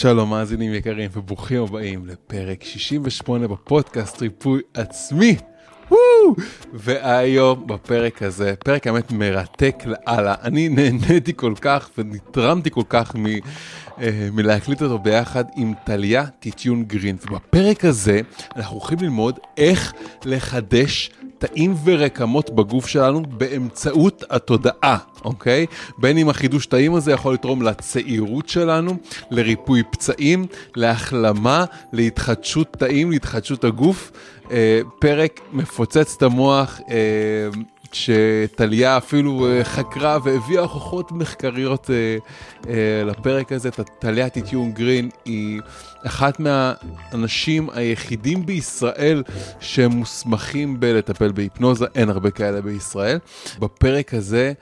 שלום מאזינים יקרים וברוכים הבאים לפרק 68 בפודקאסט ריפוי עצמי. והיום בפרק הזה, פרק האמת מרתק לאללה, אני נהניתי כל כך ונתרמתי כל כך מ, אה, מלהקליט אותו ביחד עם טליה טיטיון גרין. ובפרק הזה אנחנו הולכים ללמוד איך לחדש תאים ורקמות בגוף שלנו באמצעות התודעה, אוקיי? בין אם החידוש תאים הזה יכול לתרום לצעירות שלנו, לריפוי פצעים, להחלמה, להתחדשות תאים, להתחדשות הגוף. אה, פרק מפוצץ את המוח. אה, שטליה אפילו אה, חקרה והביאה הוכחות מחקריות אה, אה, לפרק הזה. טליה טיטיון גרין היא אחת מהאנשים היחידים בישראל שמוסמכים בלטפל בהיפנוזה, אין הרבה כאלה בישראל. בפרק הזה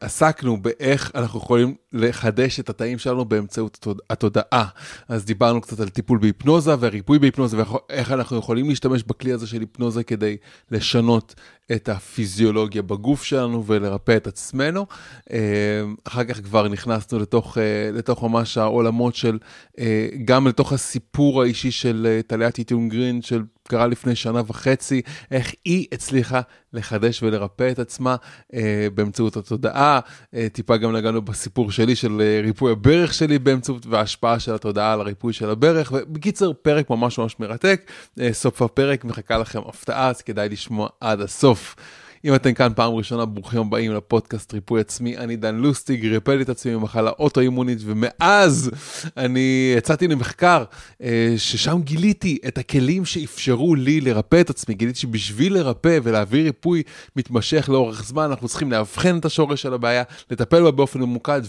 עסקנו באיך אנחנו יכולים לחדש את התאים שלנו באמצעות התודעה. אז דיברנו קצת על טיפול בהיפנוזה והריפוי בהיפנוזה ואיך אנחנו יכולים להשתמש בכלי הזה של היפנוזה כדי לשנות את הפיזיולוגיה בגוף שלנו ולרפא את עצמנו. אה, אחר כך כבר נכנסנו לתוך, אה, לתוך ממש העולמות של, אה, גם לתוך הסיפור האישי של טליה טיטון גרין, של קרה לפני שנה וחצי, איך היא הצליחה לחדש ולרפא את עצמה אה, באמצעות התודעה. אה, טיפה גם נגענו בסיפור שלי של אה, ריפוי הברך שלי באמצעות וההשפעה של התודעה על הריפוי של הברך. ובקיצר, פרק ממש ממש מרתק. אה, סוף הפרק מחכה לכם הפתעה, אז כדאי לשמוע עד הסוף. אם אתם כאן פעם ראשונה, ברוכים הבאים לפודקאסט ריפוי עצמי. אני דן לוסטיג, ריפאתי את עצמי ממחלה אוטואימונית, ומאז אני יצאתי למחקר אה, ששם גיליתי את הכלים שאפשרו לי לרפא את עצמי. גיליתי שבשביל לרפא ולהביא ריפוי מתמשך לאורך זמן, אנחנו צריכים לאבחן את השורש של הבעיה, לטפל בה באופן ממוקד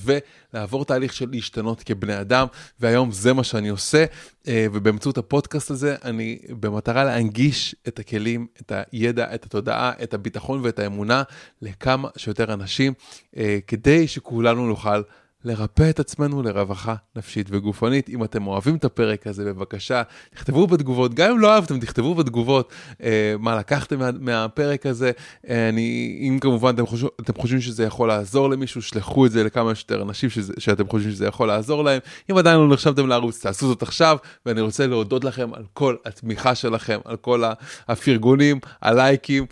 ולעבור תהליך של להשתנות כבני אדם, והיום זה מה שאני עושה. אה, ובאמצעות הפודקאסט הזה, אני במטרה להנגיש את הכלים, את הידע, את התודעה, את הביטחון ואת האמונה לכמה שיותר אנשים, אה, כדי שכולנו נוכל לרפא את עצמנו לרווחה נפשית וגופנית. אם אתם אוהבים את הפרק הזה, בבקשה, תכתבו בתגובות, גם אם לא אהבתם, תכתבו בתגובות אה, מה לקחתם מה, מהפרק הזה. אה, אני, אם כמובן אתם, חושב, אתם חושבים שזה יכול לעזור למישהו, שלחו את זה לכמה שיותר אנשים שזה, שאתם חושבים שזה יכול לעזור להם. אם עדיין לא נרשמתם לערוץ, תעשו זאת עכשיו, ואני רוצה להודות לכם על כל התמיכה שלכם, על כל הפרגונים, הלייקים,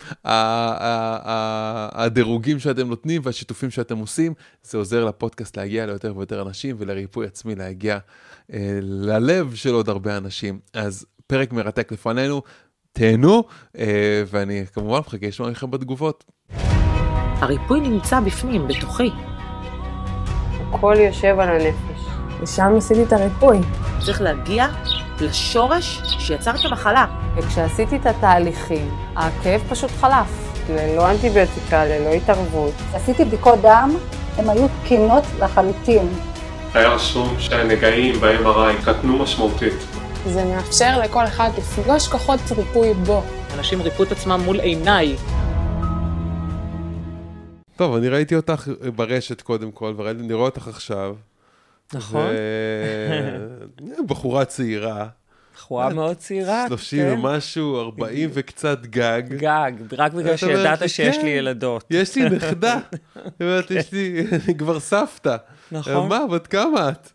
הדירוגים שאתם נותנים והשיתופים שאתם עושים. זה עוזר לפודקאסט להגיע ליותר ויותר אנשים ולריפוי עצמי להגיע אה, ללב של עוד הרבה אנשים. אז פרק מרתק לפנינו, תהנו, אה, ואני כמובן מחכה לשמוע לכם בתגובות. הריפוי נמצא בפנים, בתוכי. הכל יושב על הנפש. ושם עשיתי את הריפוי. צריך להגיע לשורש שיצר את המחלה. וכשעשיתי את התהליכים, הכאב פשוט חלף. ללא אנטיביוטיקה, ללא התערבות. עשיתי בדיקות דם, הן היו תקינות לחלוטין. היה רשום שהנגעים ב-MRI קטנו משמעותית. זה מאפשר לכל אחד לפגוש כוחות ריפוי בו. אנשים ריפו את עצמם מול עיניי. טוב, אני ראיתי אותך ברשת קודם כל, ואני רואה אותך עכשיו. נכון. ו... בחורה צעירה. בחורה מאוד צעירה. 30 כן. ומשהו, 40 וקצת גג. גג, רק בגלל שידעת שיש לי ילדות. יש לי נכדה. אומרת, יש לי, אני כבר סבתא. נכון. מה, בת כמה את?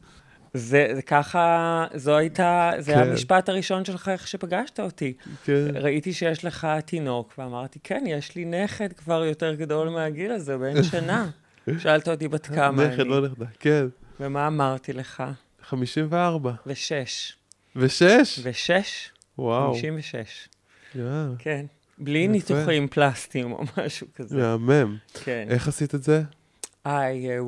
זה, זה ככה, זו הייתה, זה כן. המשפט הראשון שלך איך שפגשת אותי. כן. ראיתי שיש לך תינוק, ואמרתי, כן, יש לי נכד כבר יותר גדול מהגיל הזה, בן שנה. שאלת אותי בת כמה אני. נכד, לא נכדה, כן. ומה אמרתי לך? 54. ושש. ושש? ושש. וואו. חמישים ושש. Yeah. כן. בלי יפה. ניתוחים פלסטיים או משהו כזה. מהמם. כן. איך עשית את זה? I uh,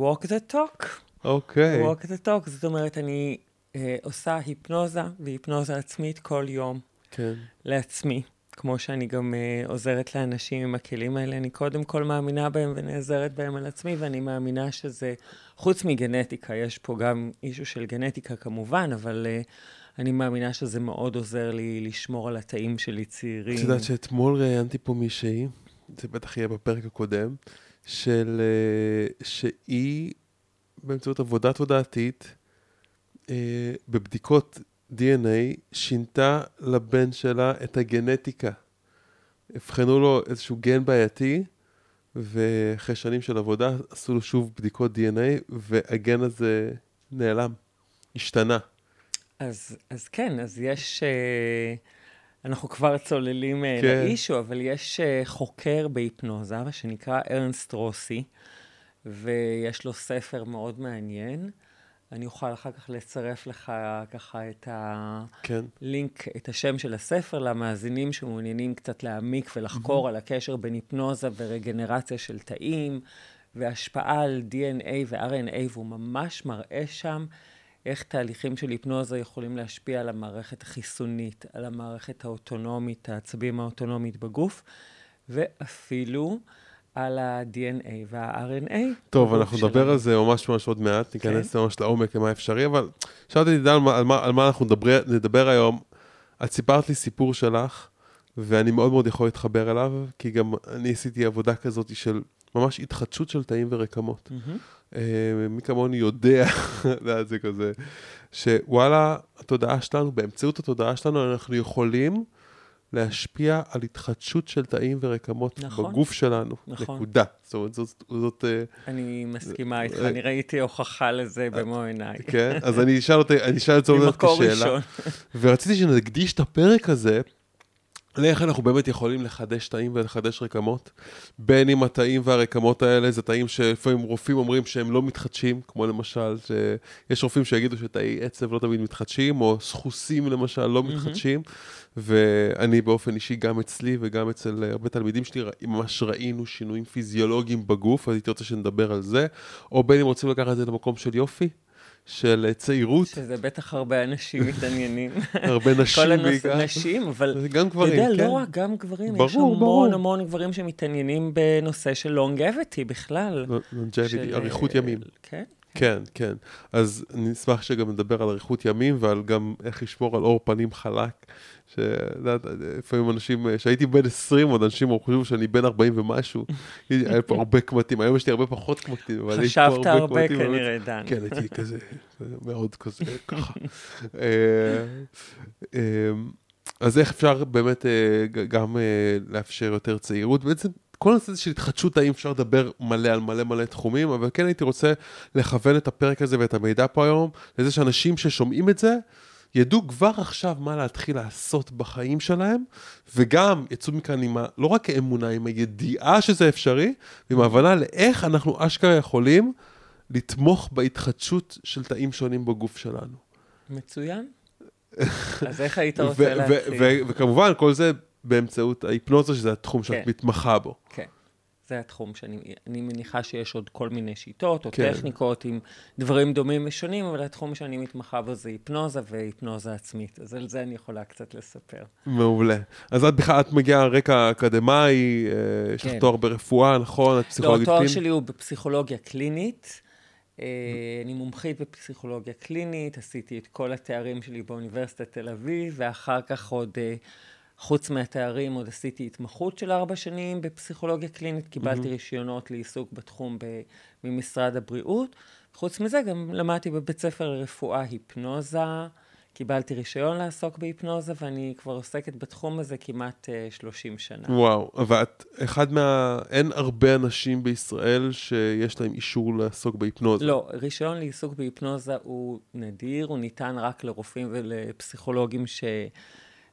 walk the talk. אוקיי. Okay. walk the talk, זאת אומרת, אני uh, עושה היפנוזה והיפנוזה עצמית כל יום. כן. לעצמי. כמו שאני גם uh, עוזרת לאנשים עם הכלים האלה, אני קודם כל מאמינה בהם ונעזרת בהם על עצמי, ואני מאמינה שזה, חוץ מגנטיקה, יש פה גם אישו של גנטיקה כמובן, אבל uh, אני מאמינה שזה מאוד עוזר לי לשמור על התאים שלי צעירים. את יודעת שאתמול ראיינתי פה מישהי, זה בטח יהיה בפרק הקודם, של uh, שהיא, באמצעות עבודה תודעתית, uh, בבדיקות DNA שינתה לבן שלה את הגנטיקה. הבחנו לו איזשהו גן בעייתי, ואחרי שנים של עבודה עשו לו שוב בדיקות DNA, והגן הזה נעלם, השתנה. אז, אז כן, אז יש... אה, אנחנו כבר צוללים כן. כן. לאישו, אבל יש אה, חוקר בהיפנוזה שנקרא ארנסט רוסי, ויש לו ספר מאוד מעניין. אני אוכל אחר כך לצרף לך ככה את כן. הלינק, את השם של הספר למאזינים שמעוניינים קצת להעמיק ולחקור על הקשר בין היפנוזה ורגנרציה של תאים, והשפעה על DNA ו-RNA, והוא ממש מראה שם איך תהליכים של היפנוזה יכולים להשפיע על המערכת החיסונית, על המערכת האוטונומית, העצבים האוטונומית בגוף, ואפילו על ה-DNA וה-RNA. טוב, אנחנו. נדבר על זה ממש ממש עוד מעט, ניכנס כן. ממש לעומק למה אפשרי, אבל שאלתי עידן על מה- על מה- על מה אנחנו נדבר- נדבר היום. את סיפרת לי סיפור שלך, ואני מאוד מאוד יכול להתחבר אליו, כי גם אני עשיתי עבודה כזאת של ממש התחדשות של תאים ורקמות. מהמם. אה, מי כמוני יודע, זה כזה, שוואלה, התודעה שלנו, באמצעות התודעה שלנו, אנחנו יכולים להשפיע על התחדשות של תאים ורקמות נכון. בגוף שלנו. נכון. נקודה. זאת אומרת, זאת, זאת אה, אני מסכימה איתך, אה, אני ראיתי הוכחה לזה במו עיניי. כן, אז אני אשאל אותי, אני אשאל את זה עוד מעט ממקור כשאלה. ראשון. ורציתי שנקדיש את הפרק הזה לאיך אנחנו באמת יכולים לחדש תאים ולחדש רקמות. בין אם התאים והרקמות האלה זה תאים שלפעמים רופאים אומרים שהם לא מתחדשים, כמו למשל, שיש רופאים שיגידו שתאי עצב לא תמיד מתחדשים, או סחוסים למשל לא מתחדשים. ואני באופן אישי, גם אצלי וגם אצל הרבה תלמידים שלי, ממש ראינו שינויים פיזיולוגיים בגוף, אז הייתי רוצה שנדבר על זה. או בין אם רוצים לקחת את זה למקום של יופי, של אה, צעירות, שזה בטח הרבה אנשים מתעניינים. הרבה נשים כל הנושא, בעיקר. נשים, אבל גם גברים, אתה יודע, כן. לא רק גם גברים, ברור, יש המון ברור. המון גברים שמתעניינים בנושא של לונגביטי בכלל. longevity, של, אריכות אה, ימים. כן. כן, כן. אז אני אשמח שגם נדבר על אריכות ימים ועל גם איך לשמור על עור פנים חלק. שאת לפעמים אנשים, כשהייתי בן 20, עוד אנשים חושבים שאני בן 40 ומשהו. היה פה הרבה קמטים, היום יש לי הרבה פחות קמטים, חשבת הרבה. כנראה, דן. כן, הייתי כזה, מאוד כזה, ככה. אה, אה, אז איך אפשר באמת אה, גם אה, לאפשר יותר צעירות? בעצם כל הנושא של התחדשות תאים אפשר לדבר מלא על מלא מלא תחומים, אבל כן הייתי רוצה לכוון את הפרק הזה ואת המידע פה היום, לזה שאנשים ששומעים את זה, ידעו כבר עכשיו מה להתחיל לעשות בחיים שלהם, וגם יצאו מכאן עם ה... לא רק האמונה, עם הידיעה שזה אפשרי, ועם ההבנה לאיך אנחנו אשכרה יכולים לתמוך בהתחדשות של תאים שונים בגוף שלנו. מצוין. אז איך היית רוצה להתחיל? וכמובן, כל זה באמצעות ההיפנוזה, שזה התחום שאת כן. מתמחה בו. כן. זה התחום שאני אני מניחה שיש עוד כל מיני שיטות או כן. טכניקות עם דברים דומים ושונים, אבל התחום שאני מתמחה בו זה היפנוזה והיפנוזה עצמית. אז על זה אני יכולה קצת לספר. מעולה. אז את בכלל, את מגיעה על רקע אקדמאי, אה, יש לך כן. תואר ברפואה, נכון? את לא, פסיכולוגית התואר קלינית? שלי הוא בפסיכולוגיה קלינית. אה, אני מומחית בפסיכולוגיה קלינית, עשיתי את כל התארים שלי באוניברסיטת תל אביב, ואחר כך עוד, אה, חוץ מהתארים, עוד עשיתי התמחות של ארבע שנים בפסיכולוגיה קלינית, קיבלתי רישיונות לעיסוק בתחום ב- ממשרד הבריאות. חוץ מזה, גם למדתי בבית ספר לרפואה היפנוזה, קיבלתי רישיון לעסוק בהיפנוזה, ואני כבר עוסקת בתחום הזה כמעט אה, 30 שנה. וואו, ואת אחד מה... אין הרבה אנשים בישראל שיש להם אישור לעסוק בהיפנוזה. לא, רישיון לעיסוק בהיפנוזה הוא נדיר, הוא ניתן רק לרופאים ולפסיכולוגים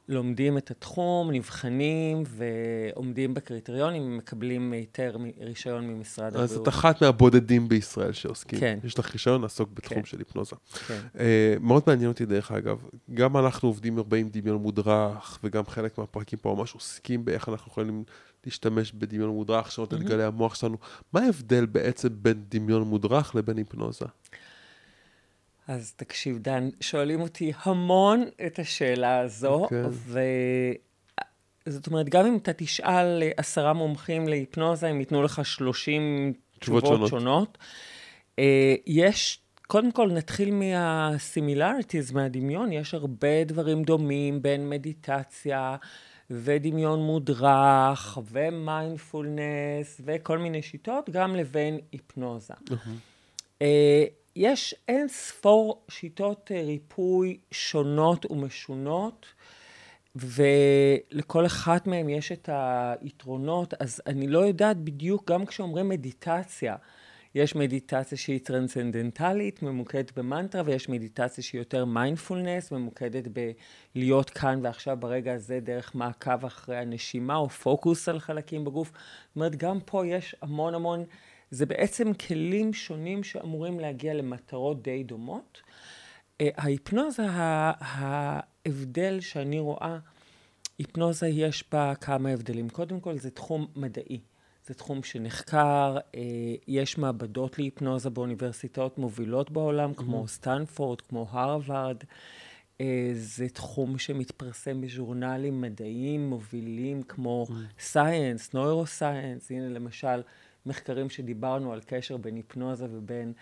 שלומדים את התחום, נבחנים ועומדים בקריטריונים, מקבלים היתר, רישיון ממשרד אז הבריאות. את אחת מהבודדים בישראל שעוסקים. כן. יש לך רישיון לעסוק בתחום כן. של היפנוזה. כן. אה, מאוד מעניין אותי דרך אגב, גם אנחנו עובדים הרבה עם דמיון מודרך, וגם חלק מהפרקים פה ממש עוסקים באיך אנחנו יכולים להשתמש בדמיון מודרך, לשנות את גלי המוח שלנו. מה ההבדל בעצם בין דמיון מודרך לבין היפנוזה? אז תקשיב, דן, שואלים אותי המון את השאלה הזו, כן. ו... זאת אומרת, גם אם אתה תשאל אה, עשרה מומחים להיפנוזה, הם ייתנו לך 30 תשובות תשובות שונות. שונות. אה, יש, קודם כל נתחיל מה-similarities, מהדמיון, יש הרבה דברים דומים בין מדיטציה ודמיון מודרך ומיינדפולנס וכל מיני שיטות, גם לבין היפנוזה. אה, יש אין ספור שיטות אה, ריפוי שונות ומשונות, ולכל אחת מהן יש את היתרונות, אז אני לא יודעת בדיוק, גם כשאומרים מדיטציה, יש מדיטציה שהיא טרנסצנדנטלית, ממוקדת במנטרה, ויש מדיטציה שהיא יותר מיינדפולנס, ממוקדת בלהיות כאן ועכשיו ברגע הזה דרך מעקב אחרי הנשימה, או פוקוס על חלקים בגוף. זאת אומרת, גם פה יש המון המון, זה בעצם כלים שונים שאמורים להגיע למטרות די דומות. אה, ההיפנוזה, ההבדל שאני רואה, היפנוזה יש בה כמה הבדלים. קודם כל, זה תחום מדעי. זה תחום שנחקר, אה, יש מעבדות להיפנוזה באוניברסיטאות מובילות בעולם, mm-hmm. כמו סטנפורד, כמו הרווארד. אה, זה תחום שמתפרסם בז'ורנלים מדעיים מובילים כמו סייאנס, נוירוסייאנס, הנה למשל מחקרים שדיברנו על קשר בין היפנוזה ובין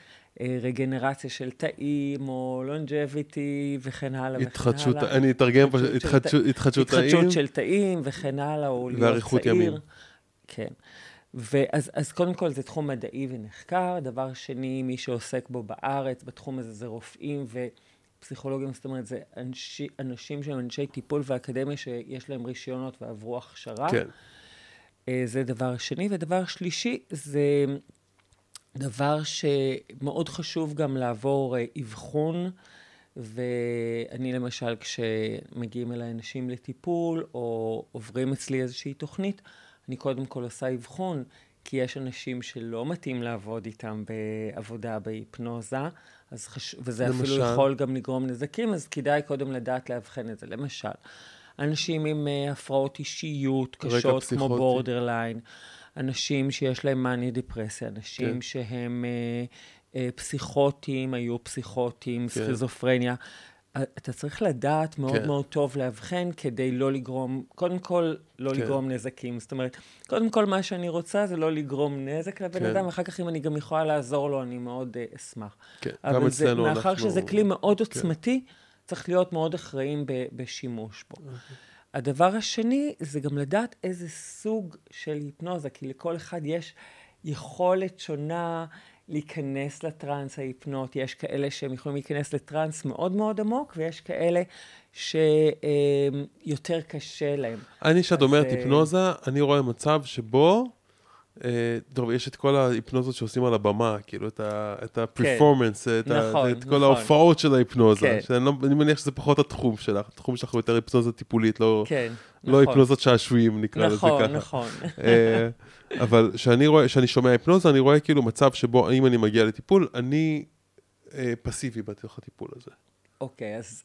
אה, רגנרציה של תאים, או לונג'ביטי, וכן הלאה התחדשות, וכן הלאה. אני אתרגם פשוט, התחדשות, התחדשות תאים. התחדשות של תאים וכן הלאה, או להיות צעיר. ימים. כן. ואז אז קודם כל זה תחום מדעי ונחקר. דבר שני, מי שעוסק בו בארץ, בתחום הזה זה רופאים ופסיכולוגים, זאת אומרת, זה אנשי, אנשים שהם אנשי טיפול ואקדמיה שיש להם רישיונות ועברו הכשרה. כן. אה, זה דבר שני. ודבר שלישי, זה דבר שמאוד חשוב גם לעבור אה, אבחון. ואני למשל, כשמגיעים אליי אנשים לטיפול, או עוברים אצלי איזושהי תוכנית, אני קודם כל עושה אבחון, כי יש אנשים שלא מתאים לעבוד איתם בעבודה בהיפנוזה, אז חש... וזה למשל... אפילו יכול גם לגרום נזקים, אז כדאי קודם לדעת לאבחן את זה. למשל, אנשים עם uh, הפרעות אישיות קשות, כמו בורדרליין, אנשים שיש להם מאניה דיפרסיה, אנשים כן. שהם uh, uh, פסיכוטיים, היו פסיכוטיים, כן. סכיזופרניה. אתה צריך לדעת מאוד כן. מאוד טוב לאבחן כדי לא לגרום, קודם כל, לא כן. לגרום נזקים. זאת אומרת, קודם כל, מה שאני רוצה זה לא לגרום נזק לבן כן. אדם, אחר כך אם אני גם יכולה לעזור לו, אני מאוד uh, אשמח. כן, גם אצלנו אנחנו... מאחר שזה כלי מאוד כן. עוצמתי, כן. צריך להיות מאוד אחראים בשימוש בו. אוקיי. הדבר השני, זה גם לדעת איזה סוג של היפנוזה, כי לכל אחד יש יכולת שונה. להיכנס לטראנס ההיפנוטי. יש כאלה שהם יכולים להיכנס לטראנס מאוד מאוד עמוק, ויש כאלה שיותר קשה להם. אני, כשאת אומרת אה, היפנוזה, אני רואה מצב שבו... אה, טוב, יש את כל ההיפנוזות שעושים על הבמה, כאילו את הפרפורמנס, את נכון, כל נכון. ההופעות של ההיפנוזה, כן. שאני לא, מניח שזה פחות התחום שלך, התחום שלך הוא יותר היפנוזה טיפולית, לא, כן, לא היפנוזות שעשועים, נקרא לזה ככה. נכון, נכון. אה, אבל כשאני שומע היפנוזה, אני רואה כאילו מצב שבו אם אני מגיע לטיפול, אני פסיבי בתוך הטיפול הזה. אוקיי, אז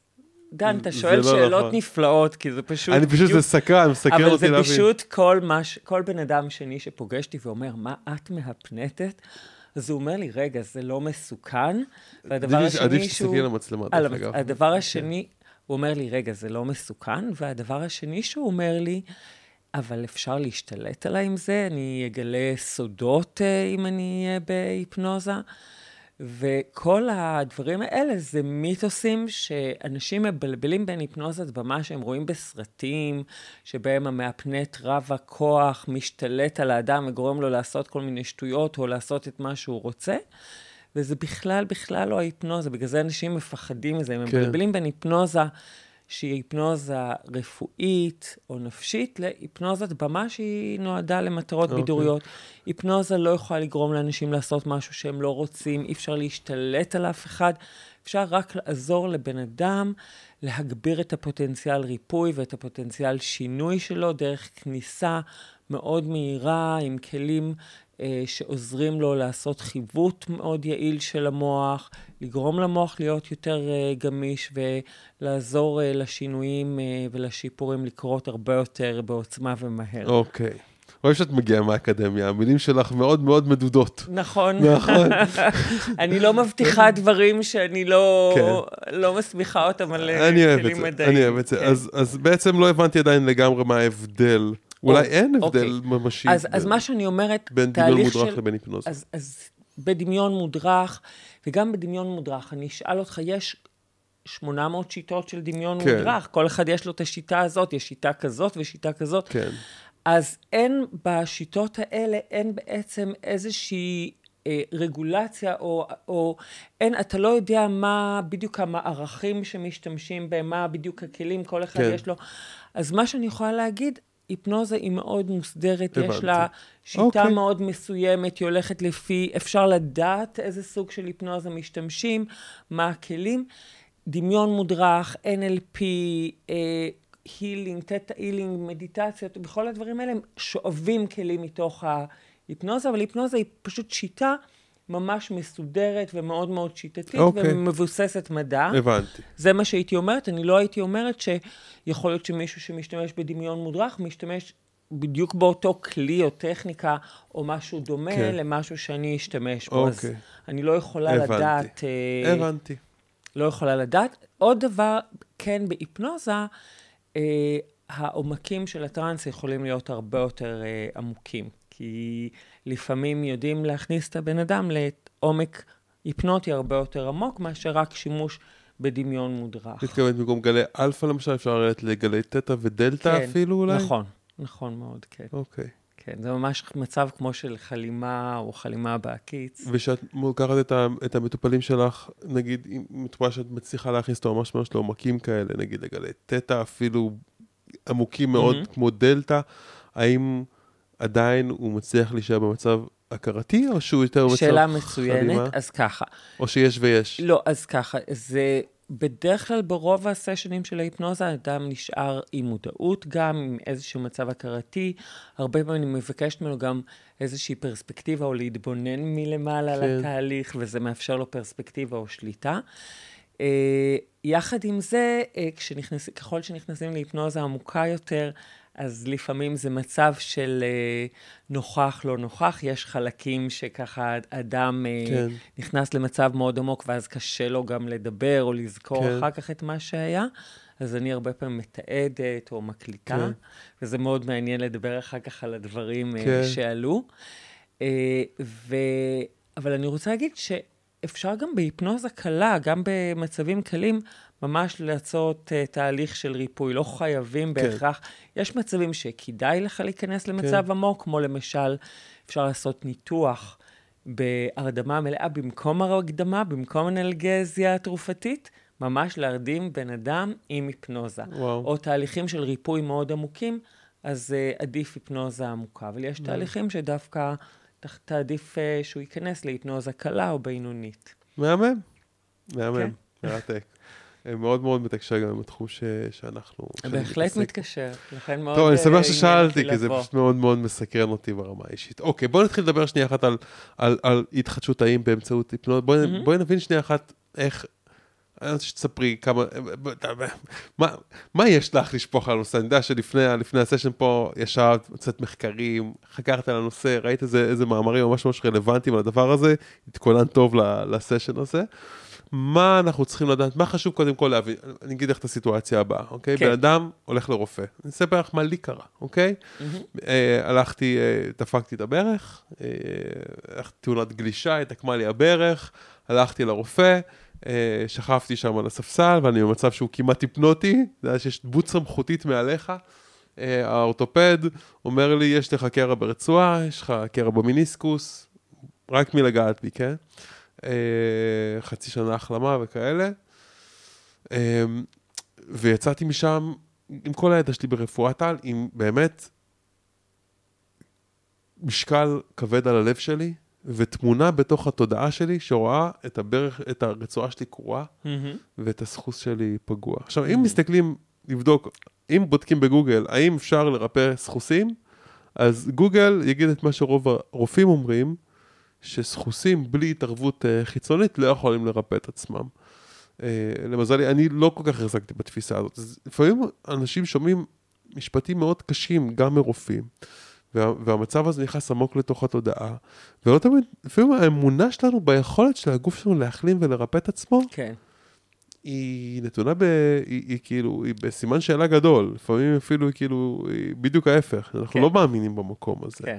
דן, אתה שואל לא שאלות נכון. נפלאות, כי זה פשוט... אני פשוט, זה סקרן, מסקרן אותי להבין. אבל זה פשוט כל, מש, כל בן אדם שני שפוגש אותי ואומר, מה את מהפנטת? אז הוא אומר לי, רגע, זה לא מסוכן? והדבר השני שהוא... עדיף שתסתכלי על המצלמה, דרך אגב. הדבר השני, הוא אומר לי, רגע, זה לא מסוכן? והדבר השני שהוא אומר לי, אבל אפשר להשתלט עליי עם זה? אני אגלה סודות אה, אם אני אהיה בהיפנוזה? וכל הדברים האלה זה מיתוסים שאנשים מבלבלים בין היפנוזת במה שהם רואים בסרטים, שבהם המאפנט רב הכוח משתלט על האדם וגורם לו לעשות כל מיני שטויות או לעשות את מה שהוא רוצה. וזה בכלל, בכלל לא ההיפנוזה, בגלל זה אנשים מפחדים מזה, הם כן. מבלבלים בין היפנוזה שהיא היפנוזה רפואית או נפשית להיפנוזת במה שהיא נועדה למטרות okay. אוקיי. בידוריות. היפנוזה לא יכולה לגרום לאנשים לעשות משהו שהם לא רוצים, אי אפשר להשתלט על אף אחד. אפשר רק לעזור לבן אדם להגביר את הפוטנציאל ריפוי ואת הפוטנציאל שינוי שלו דרך כניסה מאוד מהירה עם כלים שעוזרים לו לעשות חיווט מאוד יעיל של המוח, לגרום למוח להיות יותר אה, גמיש ולעזור אה, לשינויים ולשיפורים לקרות הרבה יותר בעוצמה ומהר. אוקיי. Okay. רואים שאת מגיעה מהאקדמיה, המילים שלך מאוד מאוד מדודות. נכון. נכון. אני לא מבטיחה דברים שאני לא, כן. לא מסמיכה אותם על כלים מדעיים. אני אוהב את זה. כן. אז, אז בעצם לא הבנתי עדיין לגמרי מה ההבדל. אולי אין הבדל אוקיי. ממשי. אז, ב... אז מה שאני אומרת, בין דמיון מודרך של... לבין היפנוזה. אז, אז בדמיון מודרך, וגם בדמיון מודרך, אני אשאל אותך, יש 800 שיטות של דמיון כן. מודרך, כל אחד יש לו את השיטה הזאת, יש שיטה כזאת ושיטה כזאת. כן. אז אין בשיטות האלה, אין בעצם איזושהי אה, רגולציה, או, או אין, אתה לא יודע מה בדיוק המערכים שמשתמשים בהם, מה בדיוק הכלים, כל אחד כן. יש לו. אז מה שאני יכולה להגיד, היפנוזה היא מאוד מוסדרת, יש הבנתי. לה שיטה אוקיי. מאוד מסוימת, היא הולכת לפי, אפשר לדעת איזה סוג של היפנוזה משתמשים, מה הכלים. דמיון מודרך, NLP, הילינג, תטא הילינג, מדיטציות, בכל הדברים האלה הם שואבים כלים מתוך ההיפנוזה, אבל היפנוזה היא פשוט שיטה ממש מסודרת ומאוד מאוד שיטתית, אוקיי. ומבוססת מדע. הבנתי. זה מה שהייתי אומרת, אני לא הייתי אומרת שיכול להיות שמישהו שמשתמש בדמיון מודרך, משתמש בדיוק באותו כלי או טכניקה או משהו דומה כן. למשהו שאני אשתמש בו. אז אוקיי. אני לא יכולה הבנתי. לדעת... אה, הבנתי. לא יכולה לדעת. עוד דבר, כן, בהיפנוזה, אה, העומקים של הטראנס יכולים להיות הרבה יותר אה, עמוקים. כי לפעמים יודעים להכניס את הבן אדם לעומק היפנוטי הרבה יותר עמוק, מאשר רק שימוש בדמיון מודרך. מתכוונת במקום גלי אלפא למשל, אפשר לרדת לגלי תטא ודלתא כן, אפילו אולי? נכון, נכון מאוד, כן. אוקיי. כן, זה ממש מצב כמו של חלימה או חלימה בהקיץ. ושאת לוקחת את, ה, את המטופלים שלך, נגיד, אם מטופל שאת מצליחה להכניס אותו ממש ממש לעומקים כאלה, נגיד לגלי תטא, אפילו עמוקים מאוד, מהמם. כמו דלתא, האם עדיין הוא מצליח להישאר במצב הכרתי, או שהוא יותר במצב של חלימה? מצוינת, אז ככה. או שיש ויש? לא, אז ככה, זה בדרך כלל ברוב הסשנים של ההיפנוזה, האדם נשאר עם מודעות גם, עם איזשהו מצב הכרתי. הרבה פעמים אני מבקשת ממנו גם איזושהי פרספקטיבה או להתבונן מלמעלה על כן. התהליך, וזה מאפשר לו פרספקטיבה או שליטה. אה, יחד עם זה, אה, כשנכנס, ככל שנכנסים להיפנוזה עמוקה יותר, אז לפעמים זה מצב של אה, נוכח, לא נוכח. יש חלקים שככה אדם אה, כן. נכנס למצב מאוד עמוק, ואז קשה לו גם לדבר או לזכור כן. אחר כך את מה שהיה. אז אני הרבה פעמים מתעדת או מקליטה, כן. וזה מאוד מעניין לדבר אחר כך על הדברים אה, כן. שעלו. ו... אבל אני רוצה להגיד שאפשר גם בהיפנוזה קלה, גם במצבים קלים, ממש לעשות uh, תהליך של ריפוי. לא חייבים כן. בהכרח. יש מצבים שכדאי לך להיכנס למצב כן. עמוק, כמו למשל, אפשר לעשות ניתוח בהרדמה מלאה במקום הרדמה, במקום אנלגזיה תרופתית, ממש להרדים בן אדם עם היפנוזה. וואו. או תהליכים של ריפוי מאוד עמוקים, אז uh, עדיף היפנוזה עמוקה. אבל יש תהליכים שדווקא תעדיף uh, שהוא ייכנס להיפנוזה קלה או בינונית. מהמם. מהמם. כן. מרתק. אה, מאוד מאוד מתקשר גם עם התחום ש... שאנחנו... בהחלט. מתקשר, לכן מאוד טוב, אני אה, שמח עניין ששאלתי, כי זה. פשוט מאוד מאוד מסקרן אותי ברמה האישית. אוקיי, בואו נתחיל לדבר שנייה אחת על, על, על התחדשות תאים באמצעות היפנוזה. בואי מהמם. בואי נבין שנייה אחת איך... אני רוצה שתספרי כמה... מה, מה יש לך לשפוך על הנושא? אני יודע שלפני לפני הסשן פה ישבת, הוצאת מחקרים, חקרת על הנושא, ראית איזה, איזה מאמרים ממש ממש רלוונטיים על הדבר הזה, התכוננת טוב לסשן הזה. מה אנחנו צריכים לדעת, מה חשוב קודם כל להבין, אני אגיד לך את הסיטואציה הבאה, אוקיי? כן. בן אדם הולך לרופא, אני אספר לך מה לי קרה, אוקיי? אה, הלכתי, אה, דפקתי את הברך, אה, הלכתי תאונת גלישה, התעקמה לי הברך, הלכתי לרופא, אה, שכבתי שם על הספסל, ואני במצב שהוא כמעט היפנוטי, אתה יודע שיש דמות סמכותית מעליך. אה, האורתופד אומר לי, יש לך קרע ברצועה, יש לך קרע במיניסקוס, רק מלגעת בי, כן? אה, חצי שנה החלמה וכאלה. אה, ויצאתי משם עם כל הידע שלי ברפואת על, עם באמת משקל כבד על הלב שלי, ותמונה בתוך התודעה שלי שרואה את הברך, את הרצועה שלי קרועה, מהמם. ואת הסחוס שלי פגוע. עכשיו, אם מסתכלים, לבדוק, אם בודקים בגוגל, האם אפשר לרפא סחוסים, אז גוגל יגיד את מה שרוב הרופאים אומרים, שסחוסים בלי התערבות אה, חיצונית לא יכולים לרפא את עצמם. אה, למזלי, אני לא כל כך החזקתי בתפיסה הזאת. לפעמים אנשים שומעים משפטים מאוד קשים, גם מרופאים, וה, והמצב הזה נכנס עמוק לתוך התודעה, ולא תמיד, לפעמים האמונה שלנו ביכולת של הגוף שלנו להחלים ולרפא את עצמו, כן. היא נתונה ב... היא, היא כאילו, היא בסימן שאלה גדול. לפעמים אפילו כאילו, היא בדיוק ההפך. אנחנו כן. לא מאמינים במקום הזה. כן.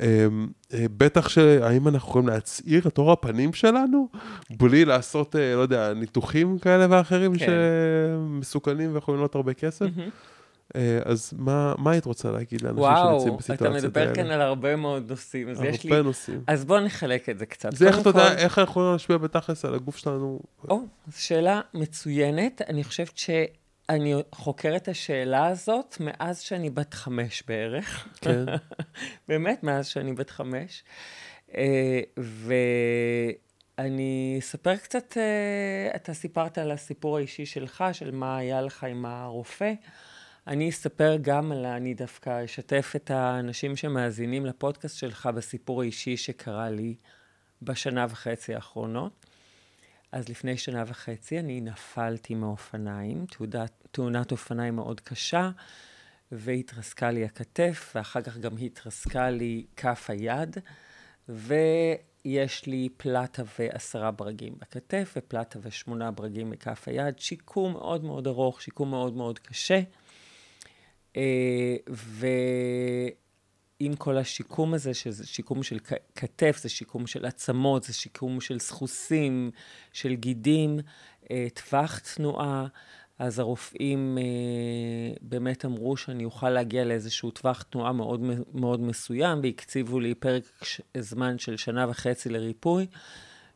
אמ, אה, בטח שהאם אנחנו יכולים להצעיר את אור הפנים שלנו, בלי לעשות, אה, לא יודע, ניתוחים כאלה ואחרים כן. שמסוכנים ויכולים לעלות הרבה כסף. אה, אז מה, מה היית רוצה להגיד לאנשים וואו, שנמצאים אתה בסיטואציות מדבר האלה? כאן על הרבה מאוד נושאים, אז יש לי... הרבה נושאים. אז בואו נחלק את זה קצת. זה איך אתה יודע, איך אנחנו יכולים להשפיע בתכלס על הגוף שלנו? או, זו שאלה מצוינת. אני חושבת אני חוקרת את השאלה הזאת מאז שאני בת חמש בערך. כן. באמת, מאז שאני בת חמש. אה, ואני אספר קצת, אה, אתה סיפרת על הסיפור האישי שלך, של מה היה לך עם הרופא. אני אספר גם על, אני דווקא אשתף את האנשים שמאזינים לפודקאסט שלך בסיפור האישי שקרה לי בשנה וחצי האחרונות. אז לפני שנה וחצי אני נפלתי מאופניים, תאונת אופניים מאוד קשה, והתרסקה לי הכתף, ואחר כך גם התרסקה לי כף היד, ויש לי פלטה ועשרה ברגים בכתף, ופלטה ושמונה ברגים בכף היד. שיקום מאוד מאוד ארוך, שיקום מאוד מאוד קשה. אה, ועם כל השיקום הזה, שזה שיקום של כתף, זה שיקום של עצמות, זה שיקום של סחוסים, של גידים, אה, טווח תנועה, אז הרופאים אה, באמת אמרו שאני אוכל להגיע לאיזשהו טווח תנועה מאוד מאוד מסוים, והקציבו לי פרק זמן של שנה וחצי לריפוי.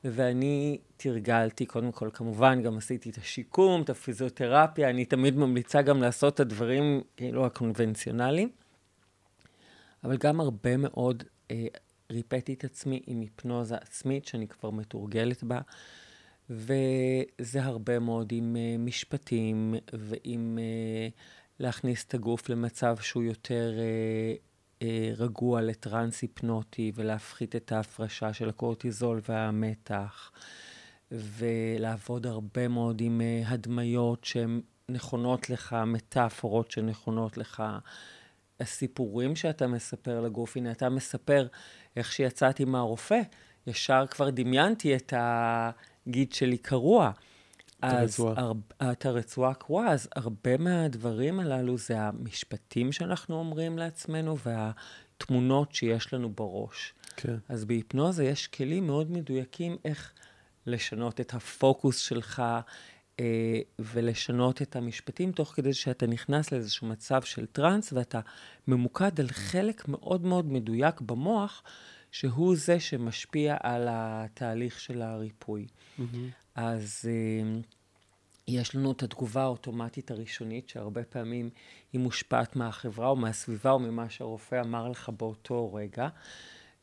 ואני תרגלתי, קודם כל, כמובן, גם עשיתי את השיקום, את הפיזיותרפיה, אני תמיד ממליצה גם לעשות את הדברים, כאילו, הקונבנציונליים, אבל גם הרבה מאוד אה, ריפאתי את עצמי עם היפנוזה עצמית, שאני כבר מתורגלת בה, וזה הרבה מאוד עם אה, משפטים ועם אה, להכניס את הגוף למצב שהוא יותר... אה, אה, רגוע לטרנס היפנוטי ולהפחית את ההפרשה של הקורטיזול והמתח, ולעבוד הרבה מאוד עם אה, הדמיות שהן נכונות לך, מטאפורות שנכונות לך, הסיפורים שאתה מספר לגוף. הנה, אתה מספר איך שיצאתי מהרופא, ישר כבר דמיינתי את הגיד שלי קרוע. אז הר... את הרצועה קרואה, אז הרבה מהדברים הללו זה המשפטים שאנחנו אומרים לעצמנו והתמונות שיש לנו בראש. כן. אז בהיפנוזה יש כלים מאוד מדויקים איך לשנות את הפוקוס שלך ולשנות את המשפטים, תוך כדי שאתה נכנס לאיזשהו מצב של טראנס ואתה ממוקד על חלק מאוד מאוד מדויק במוח, שהוא זה שמשפיע על התהליך של הריפוי. Mm-hmm. אז אה, יש לנו את התגובה האוטומטית הראשונית, שהרבה פעמים היא מושפעת מהחברה או מהסביבה או ממה שהרופא אמר לך באותו רגע,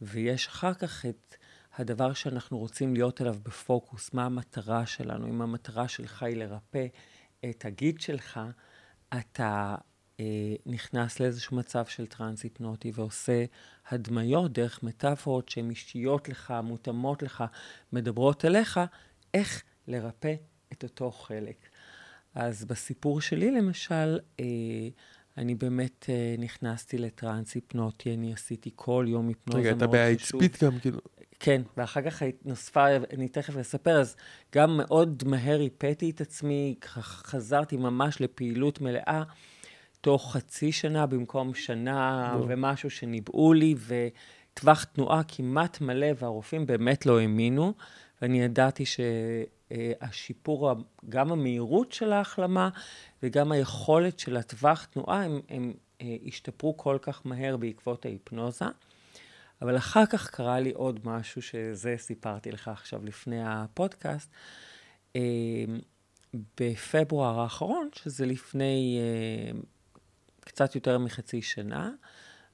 ויש אחר כך את הדבר שאנחנו רוצים להיות עליו בפוקוס, מה המטרה שלנו. אם המטרה שלך היא לרפא את הגיד שלך, אתה אה, נכנס לאיזשהו מצב של טרנס היפנוטי ועושה הדמיות דרך מטאפורות שהן אישיות לך, מותאמות לך, מדברות אליך, איך לרפא את אותו חלק. אז בסיפור שלי, למשל, אה, אני באמת אה, נכנסתי לטראנס היפנוטי, אני עשיתי כל יום היפנוזה מאוד חשוב. רגע, אתה בהצפית גם, כאילו... כן, ואחר כך נוספה, אני תכף אספר, אז גם מאוד מהר ריפאתי את עצמי, חזרתי ממש לפעילות מלאה, תוך חצי שנה במקום שנה בוא. ומשהו שניבאו לי, וטווח תנועה כמעט מלא, והרופאים באמת לא האמינו, ואני ידעתי ש... אה, השיפור, גם המהירות של ההחלמה וגם היכולת של הטווח תנועה, הם, הם אה, השתפרו כל כך מהר בעקבות ההיפנוזה. אבל אחר כך קרה לי עוד משהו, שזה סיפרתי לך עכשיו לפני הפודקאסט. אה, בפברואר האחרון, שזה לפני קצת יותר מחצי שנה,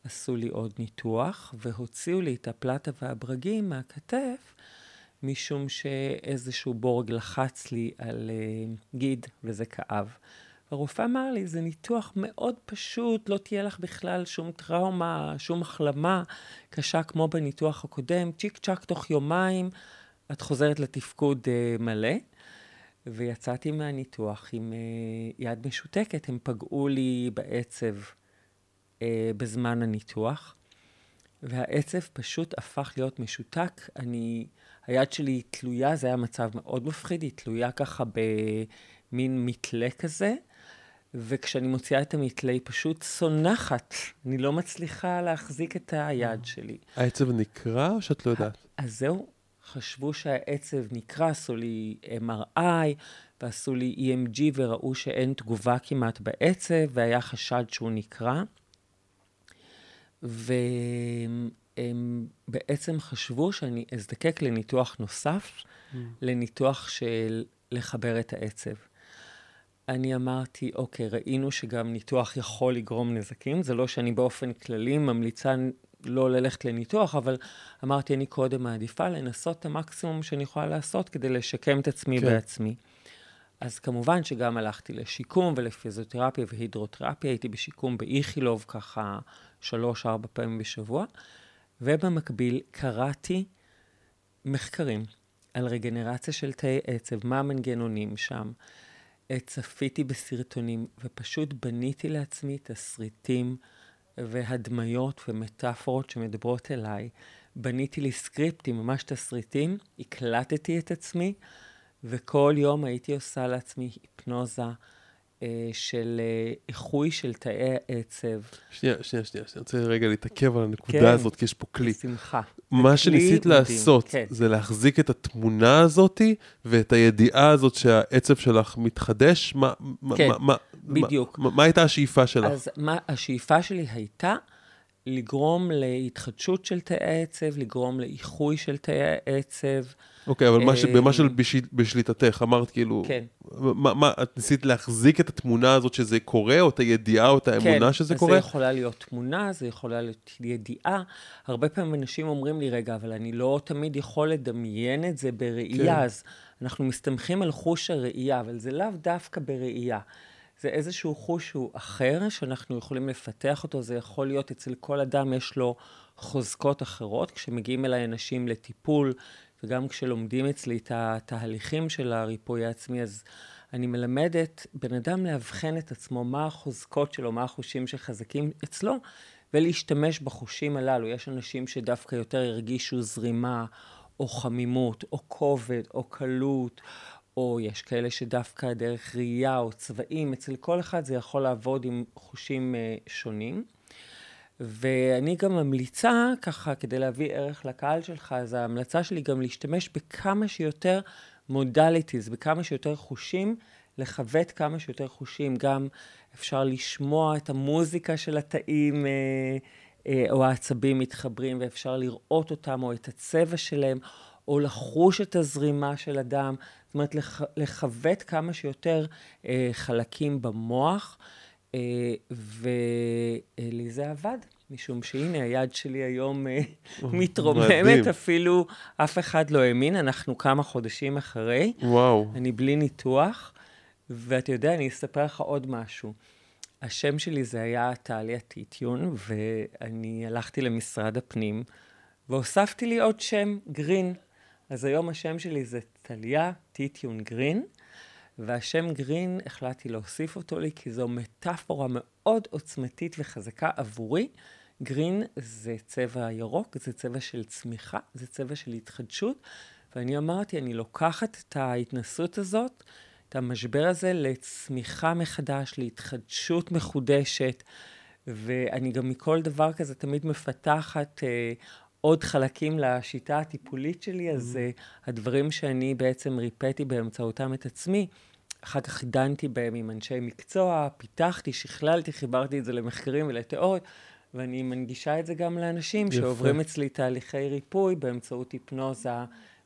עשו לי עוד ניתוח והוציאו לי את הפלטה והברגים מהכתף. משום שאיזשהו בורג לחץ לי על uh, גיד, וזה כאב. הרופא אמר לי, זה ניתוח מאוד פשוט, לא תהיה לך בכלל שום טראומה, שום החלמה קשה כמו בניתוח הקודם, צ'יק צ'אק תוך יומיים, את חוזרת לתפקוד uh, מלא. ויצאתי מהניתוח עם uh, יד משותקת, הם פגעו לי בעצב uh, בזמן הניתוח, והעצב פשוט הפך להיות משותק. אני... היד שלי תלויה, זה היה מצב מאוד מפחיד, היא תלויה ככה במין מתלה כזה, וכשאני מוציאה את המתלה היא פשוט צונחת. אני לא מצליחה להחזיק את היד שלי. העצב נקרע או שאת לא יודעת? אז זהו, חשבו שהעצב נקרע, עשו לי MRI ועשו לי EMG וראו שאין תגובה כמעט בעצב, והיה חשד שהוא נקרע. ו... הם בעצם חשבו שאני אזדקק לניתוח נוסף, mm. לניתוח של לחבר את העצב. אני אמרתי, אוקיי, ראינו שגם ניתוח יכול לגרום נזקים. זה לא שאני באופן כללי ממליצה לא ללכת לניתוח, אבל אמרתי, אני קודם מעדיפה לנסות את המקסימום שאני יכולה לעשות כדי לשקם את עצמי כן. בעצמי. אז כמובן שגם הלכתי לשיקום ולפיזיותרפיה והידרותרפיה, הייתי בשיקום באיכילוב ככה שלוש-ארבע פעמים בשבוע, ובמקביל קראתי מחקרים על רגנרציה של תאי עצב, מה המנגנונים שם. צפיתי בסרטונים ופשוט בניתי לעצמי תסריטים והדמיות ומטאפורות שמדברות אליי. בניתי לי סקריפטים, ממש תסריטים, הקלטתי את עצמי, וכל יום הייתי עושה לעצמי היפנוזה של אה, איחוי של תאי עצב. שנייה, שנייה, שנייה, אני רוצה רגע להתעכב על הנקודה כן. הזאת, כי יש פה כלי. בשמחה. מה שניסית מדהים, לעשות כן. זה להחזיק את התמונה הזאתי ואת הידיעה הזאת שהעצב שלך מתחדש? מה- כן, מה, מה, בדיוק. מה, מה הייתה השאיפה שלך? אז מה, השאיפה שלי הייתה לגרום להתחדשות של תאי עצב, לגרום לאיחוי של תאי עצב. אוקיי, אבל ש- אה, במה שבשליטתך, אמרת כאילו, כן. מה, מה, את ניסית להחזיק את התמונה הזאת שזה קורה, או את הידיעה, או את האמונה כן, שזה אז קורה? זה יכולה להיות תמונה, זה יכולה להיות ידיעה. הרבה פעמים אנשים אומרים לי, רגע, אבל אני לא תמיד יכול לדמיין את זה בראייה, כן. אז אנחנו מסתמכים על חוש הראייה, אבל זה לאו דווקא בראייה. זה איזשהו חוש שהוא אחר, שאנחנו יכולים לפתח אותו, זה יכול להיות אצל כל אדם, יש לו חוזקות אחרות. כשמגיעים אליי אנשים לטיפול, וגם כשלומדים אצלי את התהליכים של הריפוי העצמי, אז אני מלמדת בן אדם לאבחן את עצמו, מה החוזקות שלו, מה החושים שחזקים אצלו, ולהשתמש בחושים הללו. יש אנשים שדווקא יותר הרגישו זרימה, או חמימות, או כובד, או קלות, או יש כאלה שדווקא דרך ראייה או צבעים, אצל כל אחד זה יכול לעבוד עם חושים אה, שונים. ואני גם ממליצה, ככה, כדי להביא ערך לקהל שלך, אז ההמלצה שלי גם להשתמש בכמה שיותר מודליטיז, בכמה שיותר חושים, לכבד כמה שיותר חושים. גם אפשר לשמוע את המוזיקה של התאים אה, אה, או העצבים מתחברים, ואפשר לראות אותם, או את הצבע שלהם, או לחוש את הזרימה של אדם. זאת אומרת, לכבד כמה שיותר אה, חלקים במוח. אה, ולי זה עבד, משום שהנה, היד שלי היום אה, מדהים. מתרוממת, אפילו אף אחד לא האמין, אנחנו כמה חודשים אחרי, וואו. אני בלי ניתוח, ואתה יודע, אני אספר לך עוד משהו. השם שלי זה היה טליה טיטיון, ואני הלכתי למשרד הפנים, והוספתי לי עוד שם, גרין. אז היום השם שלי זה טליה טיטיון גרין, והשם גרין, החלטתי להוסיף אותו לי, כי זו מטאפורה מאוד עוצמתית וחזקה עבורי. גרין זה צבע ירוק, זה צבע של צמיחה, זה צבע של התחדשות, ואני אמרתי, אני לוקחת את ההתנסות הזאת, את המשבר הזה, לצמיחה מחדש, להתחדשות מחודשת, ואני גם מכל דבר כזה תמיד מפתחת אה, עוד חלקים לשיטה הטיפולית שלי, אז אה, הדברים שאני בעצם ריפאתי באמצעותם את עצמי, אחר כך דנתי בהם עם אנשי מקצוע, פיתחתי, שכללתי, חיברתי את זה למחקרים ולתיאוריות, ואני מנגישה את זה גם לאנשים יפה. שעוברים אצלי תהליכי ריפוי באמצעות היפנוזה,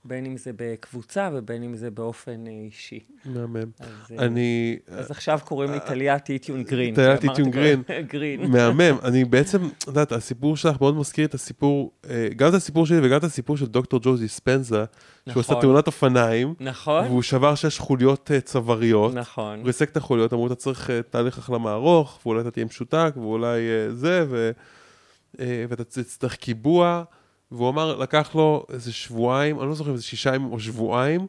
בין אם זה בקבוצה ובין אם זה באופן אה, אישי. מהמם. אה, אני... אז עכשיו קוראים לי טליה טיטיון גרין. טליה טיטיון גרין. גרין. מהמם. אני בעצם, את יודעת, הסיפור שלך מאוד מזכיר את הסיפור, אה, גם את הסיפור שלי וגם את הסיפור של דוקטור ג'וזי ספנזה, שהוא עשה נכון. תאונת אופניים, נכון, והוא שבר שש חוליות אה, צוואריות. נכון. הוא ריסק את החוליות, אמרו, אתה צריך אה, תהליך החלמה ארוך, ואולי אתה תהיה משותק, ואולי אה, זה. אה, ואתה תצטרך קיבוע. והוא אמר, לקח לו איזה שבועיים, אני לא זוכר אם זה שישה ימים או שבועיים,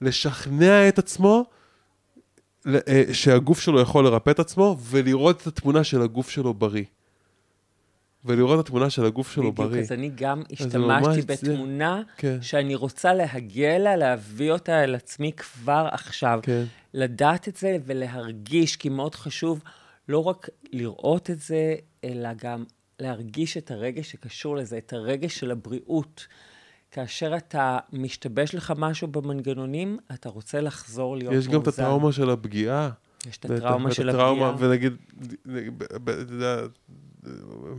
לשכנע את עצמו אה, שהגוף שלו יכול לרפא את עצמו, ולראות את התמונה של הגוף שלו בריא. ולראות את התמונה של הגוף שלו בדיוק, בריא. אז אני גם זה השתמשתי זה. בתמונה כן. שאני רוצה להגיע אליה, להביא אותה אל עצמי כבר עכשיו. כן. לדעת את זה ולהרגיש, כי מאוד חשוב לא רק לראות את זה, אלא גם להרגיש את הרגש שקשור לזה, את הרגש של הבריאות. כאשר אתה משתבש לך משהו במנגנונים, אתה רוצה לחזור להיות יש מאוזן. גם את הטראומה של הפגיעה. יש את הטראומה של הפגיעה. ונגיד, אתה יודע,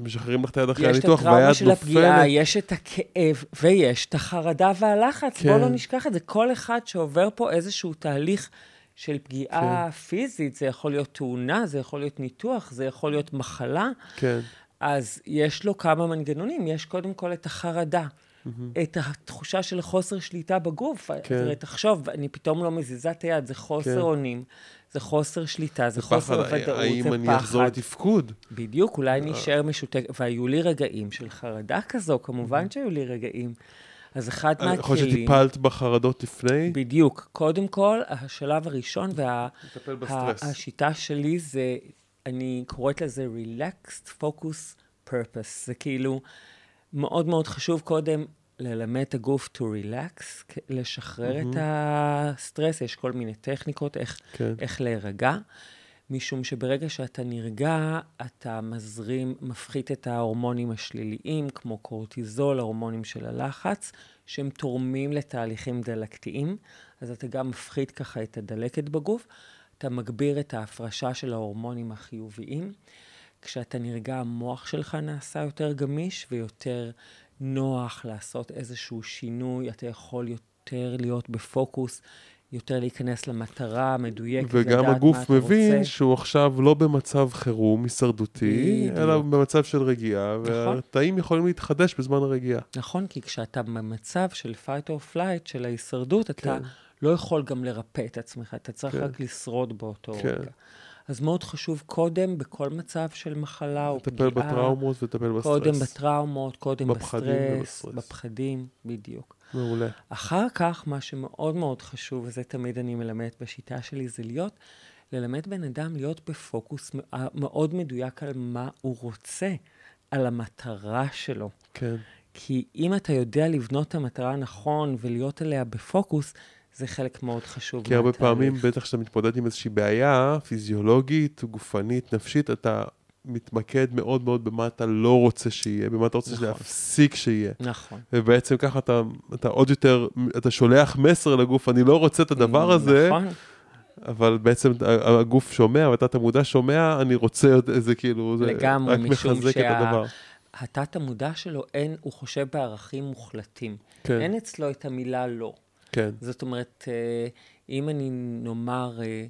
משחררים לך את היד אחרי יש את הניתוח, הטראומה והיד של הפגיעה, נופלת. יש את הכאב, ויש את החרדה והלחץ. כן. בואו לא נשכח את זה. כל אחד שעובר פה איזשהו תהליך של פגיעה פיזית, זה יכול להיות תאונה, זה יכול להיות ניתוח, זה יכול להיות מחלה. כן. אז יש לו כמה מנגנונים. יש קודם כל את החרדה, את התחושה של חוסר שליטה בגוף. כן. תראה, תחשוב, אני פתאום לא מזיזה את היד, זה חוסר כן. אונים, זה חוסר שליטה, זה זה חוסר פחד, ודאות, האם זה אני אחזור פחד. לתפקוד? בדיוק, אולי נשאר משותק, והיו לי רגעים של חרדה כזו, כמובן שהיו לי רגעים. אז אחד אני חושב מהכלים... שטיפלת בחרדות לפני? בדיוק. קודם כל, השלב הראשון לטפל בסטרס. והשיטה שלי זה, אני קוראת לזה Relaxed Focus Purpose. זה כאילו מאוד מאוד חשוב קודם ללמד את הגוף to relax, לשחרר את הסטרס, יש כל מיני טכניקות איך, כן. איך להירגע. משום שברגע שאתה נרגע, אתה מזרים, מפחית את ההורמונים השליליים, כמו קורטיזול, ההורמונים של הלחץ, שהם תורמים לתהליכים דלקתיים. אז אתה גם מפחית ככה את הדלקת בגוף. אתה מגביר את ההפרשה של ההורמונים החיוביים. כשאתה נרגע, המוח שלך נעשה יותר גמיש ויותר נוח לעשות איזשהו שינוי. אתה יכול יותר להיות בפוקוס, יותר להיכנס למטרה המדויקת, וגם לדעת הגוף מה אתה מבין רוצה. שהוא עכשיו לא במצב חירום הישרדותי. אלא במצב של רגיעה, נכון. והתאים יכולים להתחדש בזמן הרגיעה. נכון, כי כשאתה במצב של fight or flight, של ההישרדות, אתה כן. לא יכול גם לרפא את עצמך, אתה צריך כן. רק לשרוד באותו כן. רגע. אז מאוד חשוב קודם, בכל מצב של מחלה או לטפל פגיעה, בטראומות ולטפל בסטרס. קודם בטראומות, קודם בפחדים בסטרס, ובסטרס. בפחדים, בדיוק. מעולה. אחר כך, מה שמאוד מאוד חשוב, וזה תמיד אני מלמדת בשיטה שלי, זה להיות, ללמד בן אדם להיות בפוקוס מ- מאוד מדויק על מה הוא רוצה, על המטרה שלו. כן. כי אם אתה יודע לבנות את המטרה נכון ולהיות עליה בפוקוס, זה חלק מאוד חשוב כי הרבה. פעמים, בטח כשאתה מתמודד עם איזושהי בעיה פיזיולוגית, גופנית, נפשית, אתה מתמקד מאוד מאוד במה אתה לא רוצה שיהיה, במה אתה רוצה נכון. להפסיק שיהיה. נכון. ובעצם ככה אתה, אתה עוד יותר, אתה שולח מסר לגוף, אני לא רוצה את הדבר הזה, נכון, אבל בעצם הגוף שומע, ואתה המודע שומע, אני רוצה עוד איזה כאילו, זה לגמרי, רק משום מחזק את שה- הדבר. התת המודע שלו, אין, הוא חושב בערכים מוחלטים. כן. אין אצלו את המילה לא. כן, זאת אומרת, אה, אם אני נאמר אה,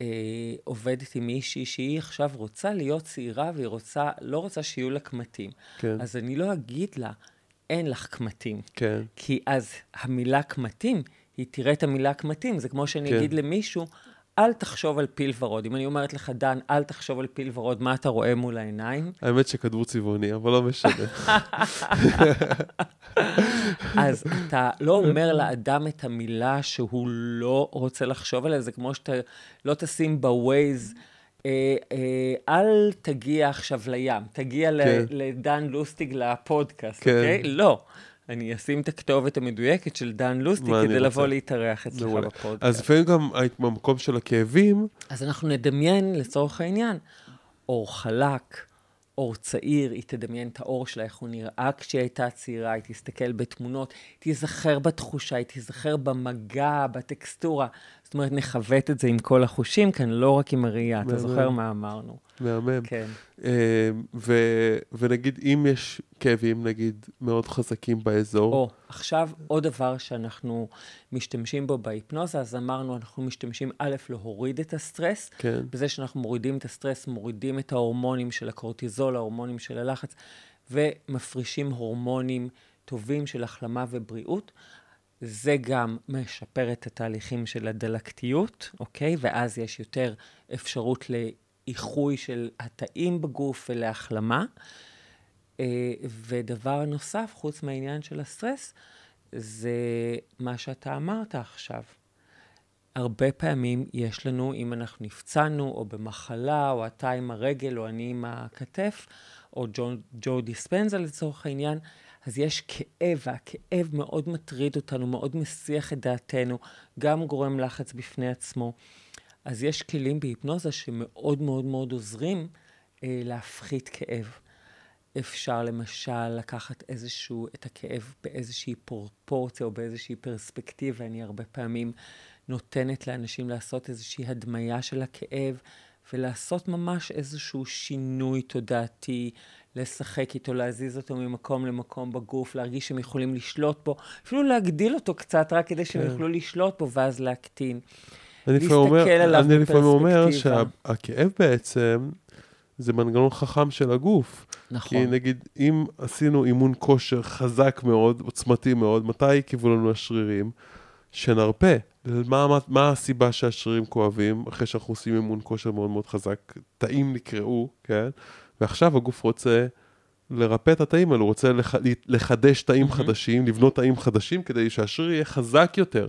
אה, עובדת עם מישהי שהיא עכשיו רוצה להיות צעירה והיא רוצה, לא רוצה שיהיו לה קמטים, כן, אז אני לא אגיד לה, אין לך קמטים. כן, כי אז המילה קמטים, היא תראה את המילה קמטים. זה כמו שאני כן. אגיד למישהו, אל תחשוב על פיל ורוד. אם אני אומרת לך, דן, אל תחשוב על פיל ורוד, מה אתה רואה מול העיניים? האמת שכתבו צבעוני, אבל לא משנה. אז אתה לא אומר לאדם את המילה שהוא לא רוצה לחשוב עליה, זה כמו שאתה לא תשים בווייז, אה, אה, אל תגיע עכשיו לים, תגיע כן. לדן לוסטיג לפודקאסט, כן. אוקיי? לא. אני אשים את הכתובת המדויקת של דן אני כדי רוצה? לבוא להתארח אצלך. בפודקאסט. אז לפעמים גם היית במקום של הכאבים, אז אנחנו נדמיין, לצורך העניין, אור חלק, אור צעיר, היא תדמיין את האור שלה, איך הוא נראה כשהיא הייתה צעירה, היא תסתכל בתמונות, היא תיזכר בתחושה, היא תיזכר במגע, בטקסטורה. זאת אומרת, נכוות את זה עם כל החושים כאן, לא רק עם הראייה. אתה. זוכר מה אמרנו? מהמם. כן. אה, ו- ונגיד, אם יש כאבים, נגיד, מאוד חזקים באזור, או, עכשיו עוד דבר שאנחנו משתמשים בו בהיפנוזה, אז אמרנו, אנחנו משתמשים א', להוריד את הסטרס, כן, בזה שאנחנו מורידים את הסטרס, מורידים את ההורמונים של הקורטיזול, ההורמונים של הלחץ, ומפרישים הורמונים טובים של החלמה ובריאות. זה גם משפר את התהליכים של הדלקתיות, אוקיי? ואז יש יותר אפשרות לאיחוי של התאים בגוף ולהחלמה. אה, ודבר נוסף, חוץ מהעניין של הסטרס, זה מה שאתה אמרת עכשיו. הרבה פעמים יש לנו, אם אנחנו נפצענו, או במחלה, או אתה עם הרגל, או אני עם הכתף, או ג'ו, דיספנזה לצורך העניין, אז יש כאב, והכאב מאוד מטריד אותנו, מאוד מסיח את דעתנו, גם גורם לחץ בפני עצמו. אז יש כלים בהיפנוזה שמאוד מאוד מאוד עוזרים אה, להפחית כאב. אפשר למשל לקחת איזשהו, את הכאב באיזושהי פרופורציה או באיזושהי פרספקטיבה. אני הרבה פעמים נותנת לאנשים לעשות איזושהי הדמיה של הכאב ולעשות ממש איזשהו שינוי תודעתי, לשחק איתו, להזיז אותו ממקום למקום בגוף, להרגיש שהם יכולים לשלוט בו, אפילו להגדיל אותו קצת רק כדי שהם כן. יוכלו לשלוט בו ואז להקטין. אני לפעמים אומר, אני לפעמים אומר. שהכאב בעצם זה מנגנון חכם של הגוף. נכון. כי נגיד, אם עשינו אימון כושר חזק מאוד, עוצמתי מאוד, מתי קיוו לנו השרירים? שנרפה. מה, מה, מה הסיבה שהשרירים כואבים אחרי שאנחנו עושים אימון כושר מאוד מאוד חזק? תאים נקרעו, כן? ועכשיו הגוף רוצה לרפא את התאים האלו, הוא רוצה לח, לחדש תאים חדשים, לבנות תאים חדשים כדי שהשריר יהיה חזק יותר.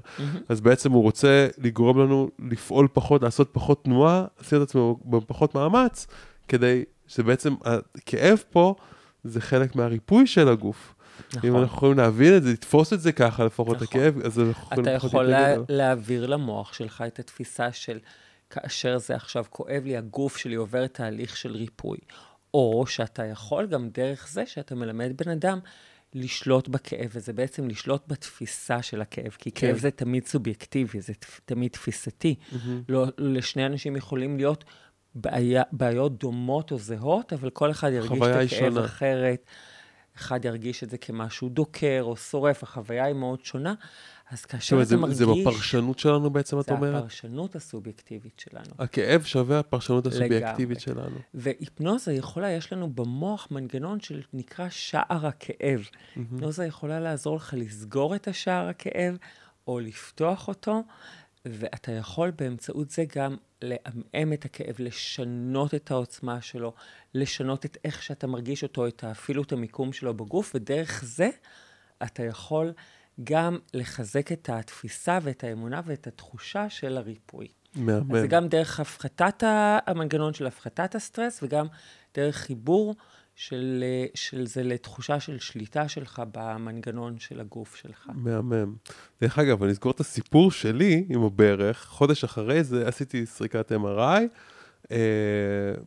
אז בעצם הוא רוצה לגרום לנו לפעול פחות, לעשות פחות תנועה, לשים את עצמנו בפחות מאמץ, כדי שבעצם הכאב פה זה חלק מהריפוי של הגוף. נכון. אם אנחנו יכולים להבין את זה, לתפוס את זה ככה, לפחות נכון. הכאב, אז אנחנו יכולים אתה יכול לה. להעביר למוח שלך את התפיסה של כאשר זה עכשיו כואב לי, הגוף שלי עובר תהליך של ריפוי. או שאתה יכול גם דרך זה שאתה מלמד בן אדם לשלוט בכאב, וזה בעצם לשלוט בתפיסה של הכאב, כי כן. כאב זה תמיד סובייקטיבי, זה תמיד תפיסתי. לא, לשני אנשים יכולים להיות בעיה, בעיות דומות או זהות, אבל כל אחד ירגיש את הכאב שונה. אחרת. אחד ירגיש את זה כמשהו דוקר או שורף, החוויה היא מאוד שונה. אז כאשר אתה זה, מרגיש... זה בפרשנות שלנו בעצם, את זה אומרת? הפרשנות הסובייקטיבית שלנו. הכאב שווה הפרשנות הסובייקטיבית לגמרי. שלנו. והיפנוזה יכולה, יש לנו במוח מנגנון שנקרא שער הכאב. היפנוזה יכולה לעזור לך לסגור את השער הכאב או לפתוח אותו, ואתה יכול באמצעות זה גם לעמעם את הכאב, לשנות את העוצמה שלו, לשנות את איך שאתה מרגיש אותו, את, אפילו את המיקום שלו בגוף, ודרך זה אתה יכול גם לחזק את התפיסה ואת האמונה ואת התחושה של הריפוי. מהמם. אז זה גם דרך הפחתת ה- המנגנון של הפחתת הסטרס, וגם דרך חיבור של, של זה לתחושה של שליטה שלך במנגנון של הגוף שלך. מהמם. דרך אגב, אני אסגור את הסיפור שלי עם הברך. חודש אחרי זה עשיתי סריקת MRI,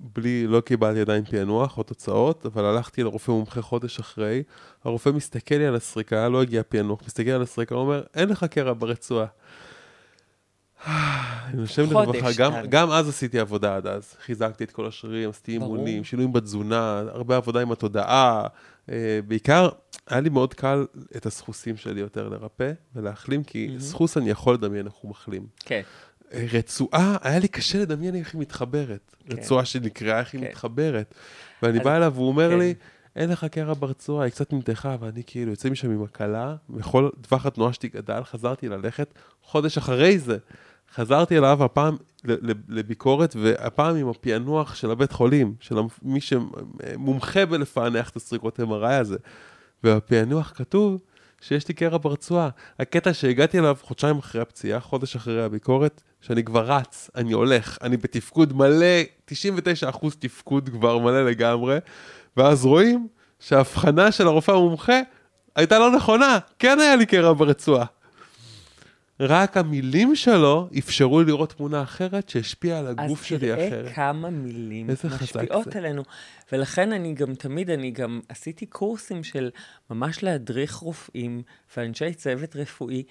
בלי, לא קיבלתי עדיין פענוח או תוצאות, אבל הלכתי לרופא מומחה חודש אחרי. הרופא מסתכל לי על הסריקה, לא הגיע פענוח, מסתכל על הסריקה, הוא אומר, אין לך קרע ברצועה. אני נושם לרווחה, גם. גם אז עשיתי עבודה עד אז. חיזקתי את כל השרירים, עשיתי. אימונים, שינויים בתזונה, הרבה עבודה עם התודעה. אה, בעיקר, היה לי מאוד קל את הסחוסים שלי יותר לרפא ולהחלים, כי סחוס אני יכול לדמיין איך הוא מחלים. כן. אה, רצועה, היה לי קשה לדמיין איך היא מתחברת. כן. רצועה שנקראה, איך היא כן. מתחברת. ואני אז- בא אליו והוא אומר כן. לי, אין לך קרע ברצועה, היא קצת נמתחה, ואני כאילו יוצא משם עם הקלה, וכל טווח התנועה שלי גדל, חזרתי ללכת. חודש אחרי זה, חזרתי אליו הפעם לביקורת, והפעם עם הפענוח של הבית חולים, של מי שמומחה בלפענח את הסריקות MRI הזה. ובפענוח כתוב שיש לי קרע ברצועה. הקטע שהגעתי אליו חודשיים אחרי הפציעה, חודש אחרי הביקורת, שאני כבר רץ, אני הולך, אני בתפקוד מלא, 99% תפקוד כבר מלא לגמרי, ואז רואים שההבחנה של הרופא המומחה הייתה לא נכונה, כן היה לי קרע ברצועה. רק המילים שלו אפשרו לי לראות תמונה אחרת שהשפיעה על הגוף שלי אז אחרת. תראה כמה מילים משפיעות זה. עלינו. ולכן אני גם תמיד, אני גם עשיתי קורסים של ממש להדריך רופאים ואנשי צוות רפואי,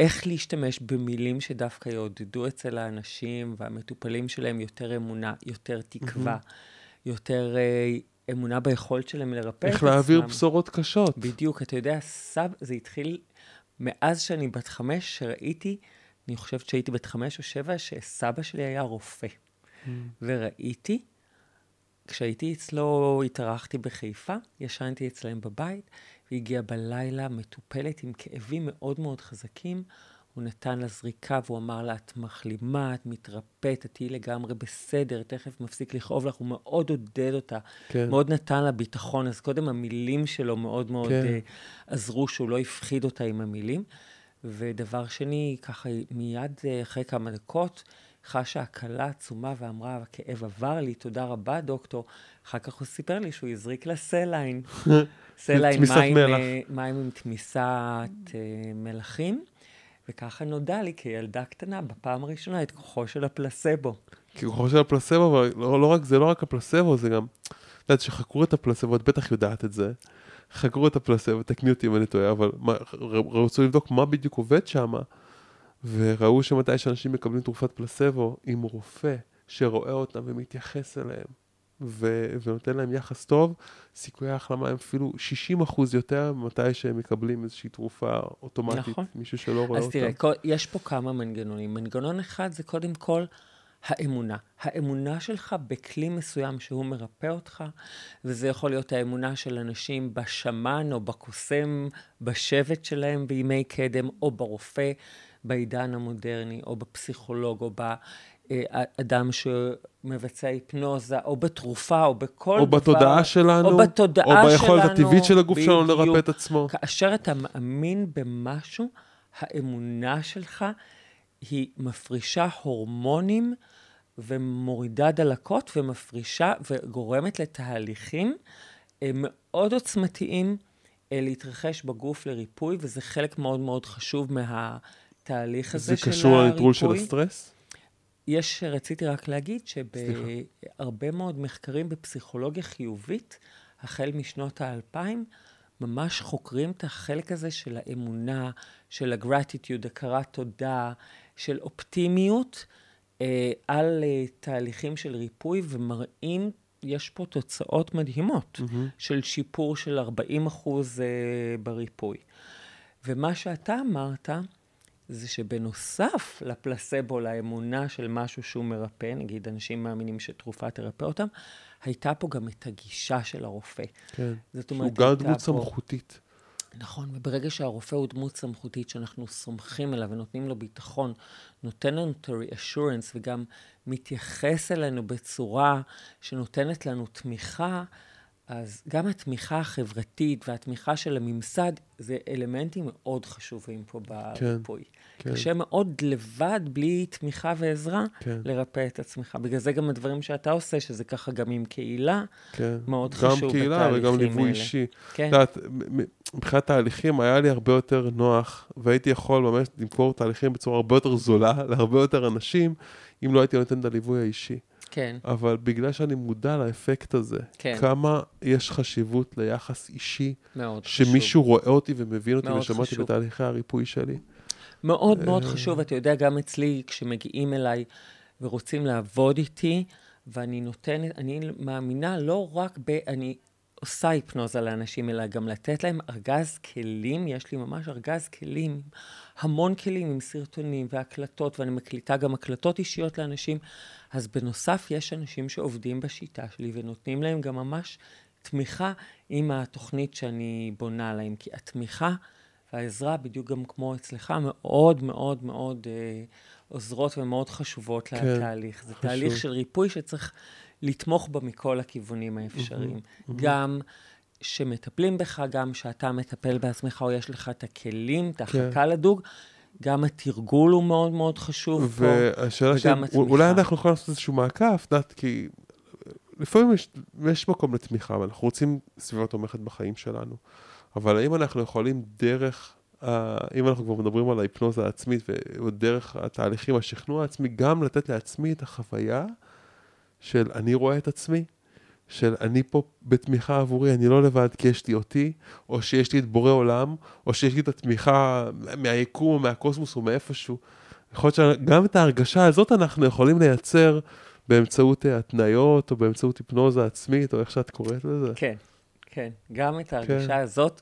איך להשתמש במילים שדווקא יעודדו אצל האנשים והמטופלים שלהם יותר אמונה, יותר תקווה, יותר אה, אמונה ביכולת שלהם לרפא את עצמם. איך להעביר בשורות קשות. בדיוק, אתה יודע, סב, זה התחיל מאז שאני בת חמש, שראיתי, אני חושבת שהייתי בת חמש או שבע, שסבא שלי היה רופא. וראיתי, כשהייתי אצלו, התארחתי בחיפה, ישנתי אצלם בבית, והגיעה בלילה מטופלת עם כאבים מאוד מאוד חזקים. הוא נתן לה זריקה והוא אמר לה, את מחלימה, את מתרפאת, את תהיי לגמרי בסדר, תכף מפסיק לכאוב לך. הוא מאוד עודד אותה, כן. מאוד נתן לה ביטחון. אז קודם המילים שלו מאוד מאוד כן. כן. עזרו שהוא לא הפחיד אותה עם המילים. ודבר שני, ככה מיד אה, אחרי כמה דקות, חשה הקלה עצומה ואמרה, הכאב עבר לי, תודה רבה, דוקטור. אחר כך הוא סיפר לי שהוא הזריק לה saline. saline, מים. אה, מים עם תמיסת אה, מלחים. וככה נודע לי כילדה קטנה, בפעם הראשונה, את כוחו של הפלצבו. כי הוא חושב על פלסבו, אבל לא, לא רק, זה לא רק הפלסבו, זה גם, את יודעת, שחקרו את הפלסבו, את בטח יודעת את זה. חקרו את הפלסבו, תקני אותי אם אני טועה, אבל מה, רצו לבדוק מה בדיוק עובד שם, וראו שמתי שאנשים מקבלים תרופת פלסבו עם רופא שרואה אותם ומתייחס אליהם, ו- ונותן להם יחס טוב, סיכויי ההחלמה הם אפילו 60 אחוז יותר מתי שהם מקבלים איזושהי תרופה אוטומטית, נכון. מישהו שלא רואה אז אותה. תראה, כל- יש פה כמה מנגנונים. מנגנון אחד זה קודם כל האמונה. האמונה שלך בכלי מסוים שהוא מרפא אותך, וזה יכול להיות האמונה של אנשים בשמן או בקוסם, בשבט שלהם בימי קדם, או ברופא בעידן המודרני, או בפסיכולוג, או באדם שמבצע היפנוזה, או בתרופה, או בכל או דבר. בתודעה שלנו, או בתודעה או ביכולת שלנו, הטבעית של הגוף שלנו בדיוק. לרפא את עצמו. כאשר אתה מאמין במשהו, האמונה שלך היא מפרישה הורמונים ומורידה דלקות ומפרישה וגורמת לתהליכים אה, מאוד עוצמתיים אה, להתרחש בגוף לריפוי, וזה חלק מאוד מאוד חשוב מהתהליך הזה זה של הריפוי. קשור לניטרול של הסטרס? יש, רציתי רק להגיד שבהרבה מאוד מחקרים בפסיכולוגיה חיובית, החל משנות האלפיים, ממש חוקרים את החלק הזה של האמונה, של הגרטיטיוד, הכרת תודה, של אופטימיות, אה, על אה, תהליכים של ריפוי, ומראים, יש פה תוצאות מדהימות של שיפור של 40 אחוז אה, בריפוי. ומה שאתה אמרת, זה שבנוסף לפלסבו, לאמונה של משהו שהוא מרפא, נגיד אנשים מאמינים שתרופה תרפא אותם, הייתה פה גם את הגישה של הרופא. כן. זאת שהוא אומרת, גם הייתה דמות פה- סמכותית. נכון, וברגע שהרופא הוא דמות סמכותית שאנחנו סומכים עליו ונותנים לו ביטחון, נותן לנו את ה-reassurance וגם מתייחס אלינו בצורה שנותנת לנו תמיכה, אז גם התמיכה החברתית והתמיכה של הממסד זה אלמנטים מאוד חשובים פה בריפוי. כן. קשה מאוד לבד, בלי תמיכה ועזרה, כן. לרפא את עצמך. בגלל זה גם הדברים שאתה עושה, שזה ככה גם עם קהילה, כן. מאוד גם חשוב קהילה וגם בתהליכים ליווי האלה. אישי. כן. את מבחינת תהליכים היה לי הרבה יותר נוח, והייתי יכול ממש למכור תהליכים בצורה הרבה יותר זולה להרבה יותר אנשים, אם לא הייתי נותן את הליווי האישי. כן, אבל בגלל שאני מודע לאפקט הזה, כן. כמה יש חשיבות ליחס אישי, מאוד חשוב. שמישהו רואה אותי ומבין אותי ושמעתי חשוב. בתהליכי הריפוי שלי. מאוד מאוד אה. חשוב, אתה יודע, גם אצלי, כשמגיעים אליי ורוצים לעבוד איתי, ואני נותנת, אני מאמינה לא רק ב... אני עושה היפנוזה לאנשים, אלא גם לתת להם ארגז כלים, יש לי ממש ארגז כלים, המון כלים עם סרטונים והקלטות, ואני מקליטה גם הקלטות אישיות לאנשים. אז בנוסף, יש אנשים שעובדים בשיטה שלי ונותנים להם גם ממש תמיכה עם התוכנית שאני בונה להם, כי התמיכה והעזרה, בדיוק גם כמו אצלך, מאוד מאוד מאוד אה, עוזרות ומאוד חשובות כן, לתהליך. זה חשוב. תהליך של ריפוי שצריך לתמוך בה מכל הכיוונים האפשריים. גם שמטפלים בך, גם שאתה מטפל בעצמך, או יש לך את הכלים, את כן. ההחלקה לדוג, גם התרגול הוא מאוד מאוד חשוב פה. והשאלה שלי, וגם התמיכה. אולי אנחנו יכולים לעשות איזשהו מעקף, את יודעת, כי לפעמים יש, יש מקום לתמיכה, ואנחנו רוצים סביבה תומכת בחיים שלנו. אבל האם אנחנו יכולים דרך, ה- אם אנחנו כבר מדברים על ההיפנוזה העצמית, ודרך התהליכים, השכנוע העצמי, גם לתת לעצמי את החוויה של אני רואה את עצמי, של אני פה בתמיכה עבורי, אני לא לבד כי יש לי אותי, או שיש לי את בורא עולם, או שיש לי את התמיכה מהיקום או מהקוסמוס או מאיפשהו. יכול להיות שגם את ההרגשה הזאת אנחנו יכולים לייצר באמצעות אה, התניות, או באמצעות היפנוזה עצמית, או איך שאת קוראת לזה. כן, כן. גם את ההרגשה הזאת,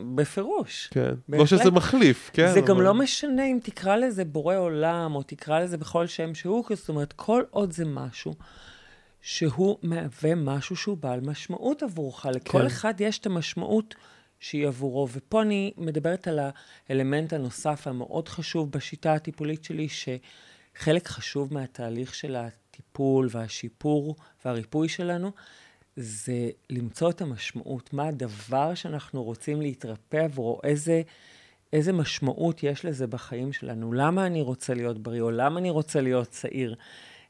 בפירוש. כן. לא בהחלט. שזה מחליף, כן? זה גם אבל- לא משנה אם תקרא לזה בורא עולם, או תקרא לזה בכל שם שהוא, זאת אומרת, כל עוד זה משהו שהוא מהווה משהו שהוא בעל משמעות עבורך. לכל כן. אחד יש את המשמעות שהיא עבורו. ופה אני מדברת על האלמנט הנוסף המאוד חשוב בשיטה הטיפולית שלי, שחלק חשוב מהתהליך של הטיפול והשיפור והריפוי שלנו, זה למצוא את המשמעות, מה הדבר שאנחנו רוצים להתרפא עבורו, איזה, איזה משמעות יש לזה בחיים שלנו, למה אני רוצה להיות בריא, או למה אני רוצה להיות צעיר.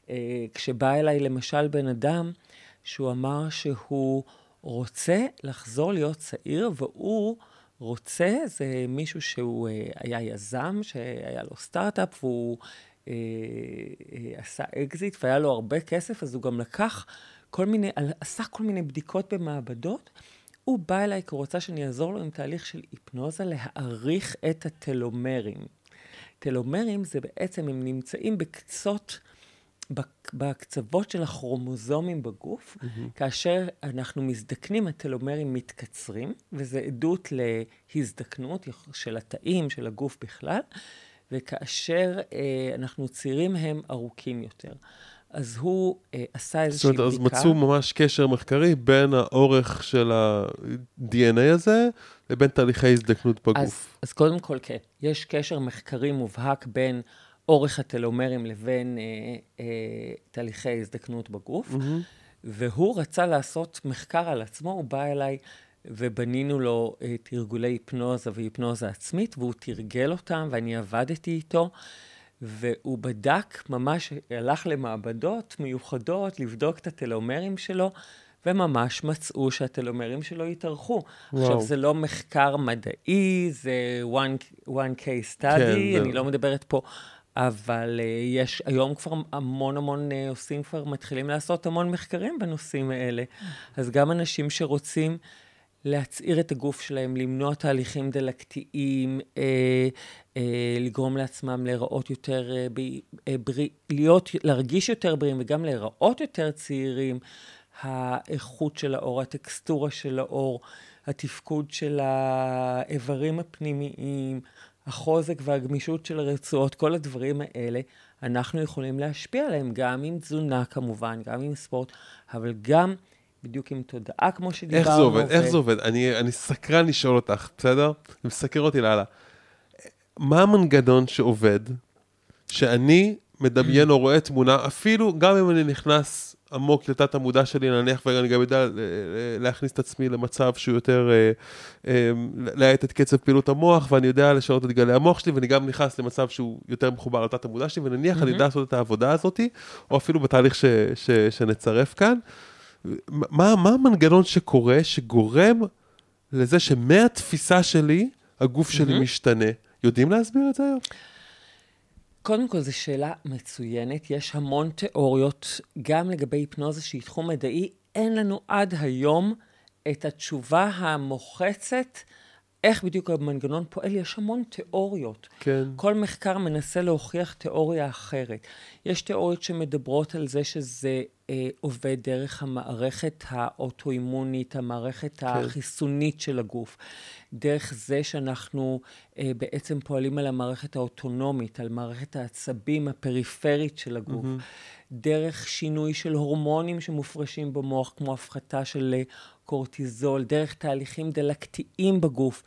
אה, כשבא אליי למשל בן אדם שהוא אמר שהוא רוצה לחזור להיות צעיר, והוא רוצה, זה מישהו שהוא אה, היה יזם, שהיה לו סטארט-אפ, והוא אה, אה, עשה אקזיט, והיה לו הרבה כסף, אז הוא גם לקח כל מיני, עשה כל מיני בדיקות במעבדות. הוא בא אליי כי הוא רוצה שאני אעזור לו עם תהליך של היפנוזה להאריך את הטלומרים. טלומרים זה בעצם, הם נמצאים בקצות בק- בקצוות של הכרומוזומים בגוף, כאשר אנחנו מזדקנים, הטלומרים מתקצרים, וזה עדות להזדקנות של התאים, של הגוף בכלל, וכאשר אה, אנחנו צעירים הם ארוכים יותר. אז הוא אה, עשה זאת איזושהי אומרת, בדיקה. אז מצאו ממש קשר מחקרי בין האורך של ה-DNA הזה לבין תהליכי הזדקנות אז, בגוף. אז קודם כל, כן, יש קשר מחקרי מובהק בין אורך הטלומרים לבין אה, אה, תהליכי הזדקנות בגוף, מהמם. והוא רצה לעשות מחקר על עצמו, הוא בא אליי ובנינו לו אה, תרגולי היפנוזה והיפנוזה עצמית, והוא תרגל אותם ואני עבדתי איתו. והוא בדק, ממש הלך למעבדות מיוחדות לבדוק את הטלומרים שלו, וממש מצאו שהטלומרים שלו התארכו. וואו. עכשיו, זה לא מחקר מדעי, זה one, one case study, כן, זה- אני לא מדברת פה, אבל uh, יש היום כבר המון המון uh, עושים כבר, מתחילים לעשות המון מחקרים בנושאים האלה. אז גם אנשים שרוצים להצעיר את הגוף שלהם, למנוע תהליכים דלקתיים, אה, אה, לגרום לעצמם להיראות יותר אה, ב, אה, בריא, להיות, להרגיש יותר בריאים וגם להיראות יותר צעירים. האיכות של האור, הטקסטורה של האור, התפקוד של האיברים הפנימיים, החוזק והגמישות של הרצועות, כל הדברים האלה, אנחנו יכולים להשפיע עליהם, גם עם תזונה כמובן, גם עם ספורט, אבל גם בדיוק עם תודעה, כמו שדיברנו. איך זה עובד? ו- איך זה עובד? אני, אני סקרן לשאול אותך, בסדר? זה מסקר אותי לאללה. מה המנגנון שעובד, שאני מדמיין או רואה תמונה, אפילו גם אם אני נכנס עמוק לתת המודע שלי, נניח, ואני גם יודע ל- ל- להכניס את עצמי למצב שהוא יותר, אה, אה, להאט את קצב פעילות המוח, ואני יודע לשנות את גלי המוח שלי, ואני גם נכנס למצב שהוא יותר מחובר לתת המודע שלי, ונניח אני יודע לעשות את העבודה הזאת, או אפילו בתהליך ש, ש, שנצרף כאן. מה, מה המנגנון שקורה, שגורם לזה שמהתפיסה שלי, הגוף שלי משתנה? יודעים להסביר את זה היום? קודם כל, זו שאלה מצוינת. יש המון תיאוריות, גם לגבי היפנוזה, שהיא תחום מדעי. אין לנו עד היום את התשובה המוחצת, איך בדיוק המנגנון פועל. יש המון תיאוריות. כן. כל מחקר מנסה להוכיח תיאוריה אחרת. יש תיאוריות שמדברות על זה שזה עובד דרך המערכת האוטואימונית, המערכת כן. החיסונית של הגוף. דרך זה שאנחנו אה, בעצם פועלים על המערכת האוטונומית, על מערכת העצבים הפריפרית של הגוף. Mm-hmm. דרך שינוי של הורמונים שמופרשים במוח, כמו הפחתה של אה, קורטיזול, דרך תהליכים דלקתיים בגוף.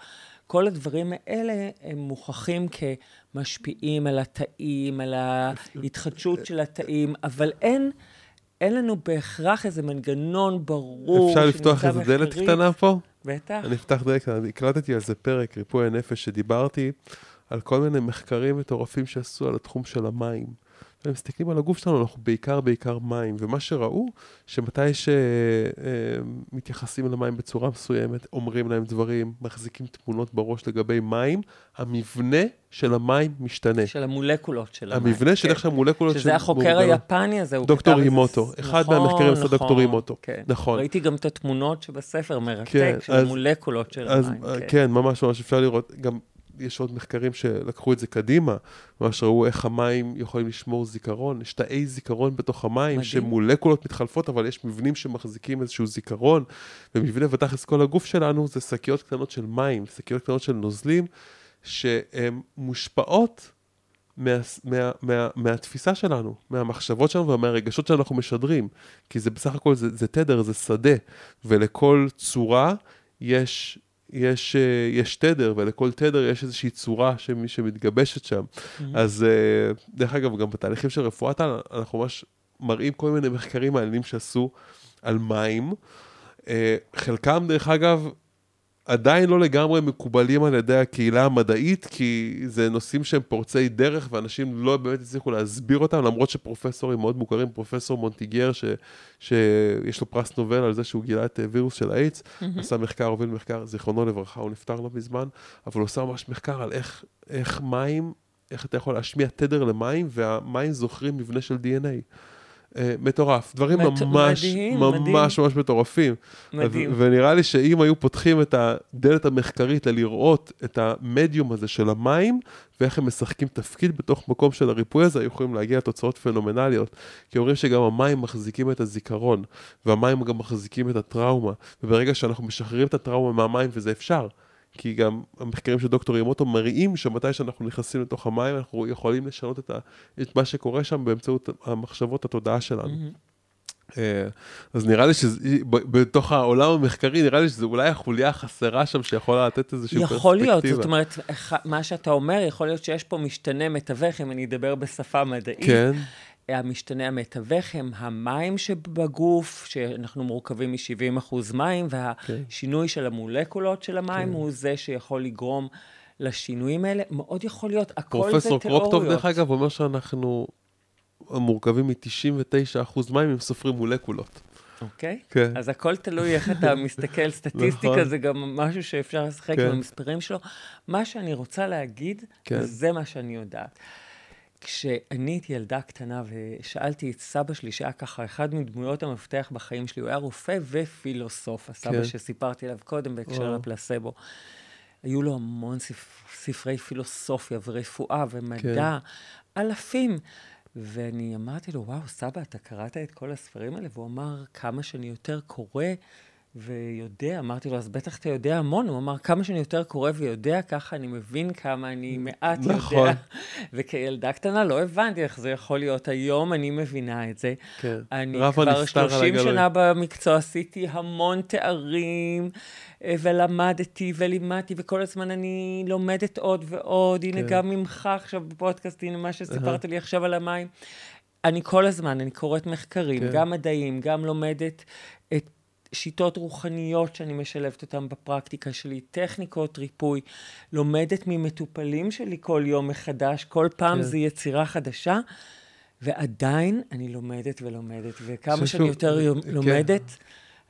כל הדברים האלה הם מוכחים כמשפיעים על התאים, על ההתחדשות של התאים, אבל אין, אין לנו בהכרח איזה מנגנון ברור אפשר לפתוח איזה דלת. קטנה פה? בטח. אני אפתח דלת קטנה, אני הקלטתי על זה פרק, ריפוי הנפש, שדיברתי על כל מיני מחקרים מטורפים שעשו על התחום של המים. והם מסתכלים על הגוף שלנו, אנחנו בעיקר בעיקר מים, ומה שראו, שמתי שמתייחסים למים בצורה מסוימת, אומרים להם דברים, מחזיקים תמונות בראש לגבי מים, המבנה של המים משתנה. של המולקולות של המים. המבנה של כן. איך שהמולקולות... שזה החוקר שמאורגנות. היפני הזה, הוא דוקטור כתב זה אימוטו. ס- אחד נכון, מהמחקרים עשה דוקטור נכון, אימוטו. כן. נכון. ראיתי גם את התמונות שבספר, מרתק, כן, של אז- המולקולות של אז המים. אה, כן, ממש ממש אפשר לראות, גם יש עוד מחקרים שלקחו את זה קדימה, ממש ראו איך המים יכולים לשמור זיכרון, יש תאי זיכרון בתוך המים, מדהים. שמולקולות מתחלפות, אבל יש מבנים שמחזיקים איזשהו זיכרון, ומבנה ותכלס כל הגוף שלנו זה שקיות קטנות של מים, שקיות קטנות של נוזלים, שהן מושפעות מה, מה, מה, מהתפיסה שלנו, מהמחשבות שלנו ומהרגשות שאנחנו משדרים. כי זה בסך הכל, זה, זה תדר, זה שדה, ולכל צורה יש, יש, אה, יש תדר, ולכל תדר יש איזושהי צורה שמי שמתגבשת שם. אז אה, דרך אגב, גם בתהליכים של רפואת על, אנחנו ממש מראים כל מיני מחקרים מעניינים שעשו על מים. אה, חלקם, דרך אגב, עדיין לא לגמרי מקובלים על ידי הקהילה המדעית, כי זה נושאים שהם פורצי דרך, ואנשים לא באמת הצליחו להסביר אותם, למרות שפרופסורים מאוד מוכרים, פרופסור מונטיגייר, ש, שיש לו פרס נובל על זה שהוא גילה את וירוס של האיידס, עשה מחקר, הוביל מחקר, זיכרונו לברכה, הוא נפטר לא מזמן, אבל הוא עושה ממש מחקר על איך, איך מים, איך אתה יכול להשמיע תדר למים, והמים זוכרים מבנה של DNA. אה, מטורף, דברים מת- ממש, מדהים, ממש מדהים. ממש מטורפים. מדהים. ו- ונראה לי שאם היו פותחים את הדלת המחקרית ללראות את המדיום הזה של המים, ואיך הם משחקים תפקיד בתוך מקום של הריפוי הזה, היו יכולים להגיע לתוצאות פנומנליות. כי אומרים שגם המים מחזיקים את הזיכרון, והמים גם מחזיקים את הטראומה. וברגע שאנחנו משחררים את הטראומה מהמים, וזה אפשר, כי גם המחקרים של דוקטור ימוטו מראים שמתי שאנחנו נכנסים לתוך המים, אנחנו יכולים לשנות את, ה, את מה שקורה שם באמצעות המחשבות, התודעה שלנו. אה, אז נראה לי שבתוך העולם המחקרי, נראה לי שזה אולי החוליה החסרה שם שיכולה לתת איזושהי פרספקטיבה. יכול להיות, זאת אומרת, מה שאתה אומר, יכול להיות שיש פה משתנה מתווך, אם אני אדבר בשפה מדעית. כן, המשתנה המתווך הם המים שבגוף, שאנחנו מורכבים מ-70% מים, והשינוי של המולקולות של המים כן. הוא זה שיכול לגרום לשינויים האלה. מאוד יכול להיות, הכל זה פרופסור תיאוריות. קרוקטוב, דרך אגב, אומר שאנחנו מורכבים מ-99% מים אם סופרים מולקולות. אוקיי? כן. אז הכל תלוי איך אתה מסתכל. סטטיסטיקה נכון. זה גם משהו שאפשר לשחק כן. עם המספרים שלו. מה שאני רוצה להגיד, כן. וזה מה שאני יודעת. כשאני הייתי ילדה קטנה ושאלתי את סבא שלי, שהיה ככה אחד מדמויות המפתח בחיים שלי, הוא היה רופא ופילוסוף, הסבא כן. שסיפרתי עליו קודם בהקשר וואו. לפלסבו. היו לו המון ספר, ספרי פילוסופיה ורפואה ומדע, אלפים. ואני אמרתי לו, וואו, סבא, אתה קראת את כל הספרים האלה? והוא אמר, כמה שאני יותר קורא ויודע, אמרתי לו, אז בטח אתה יודע המון. הוא אמר, כמה שאני יותר קורא ויודע, ככה אני מבין כמה אני מעט נכון. יודע. וכילדה קטנה לא הבנתי איך זה יכול להיות. היום אני מבינה את זה. כן. אני כבר הנסתר על 30 הגלוי. שנה במקצוע, עשיתי המון תארים, אה, ולמדתי ולימדתי, וכל הזמן אני לומדת עוד ועוד. הנה, כן. גם ממך עכשיו בפודקאסט, הנה מה שסיפרת לי עכשיו על המים. אני כל הזמן, אני קוראת מחקרים, כן. גם מדעיים, גם לומדת את שיטות רוחניות שאני משלבת אותן בפרקטיקה שלי, טכניקות ריפוי, לומדת ממטופלים שלי כל יום מחדש, כל פעם כן. זה יצירה חדשה, ועדיין אני לומדת ולומדת, וכמה חושב שאני יותר יום- כן. לומדת,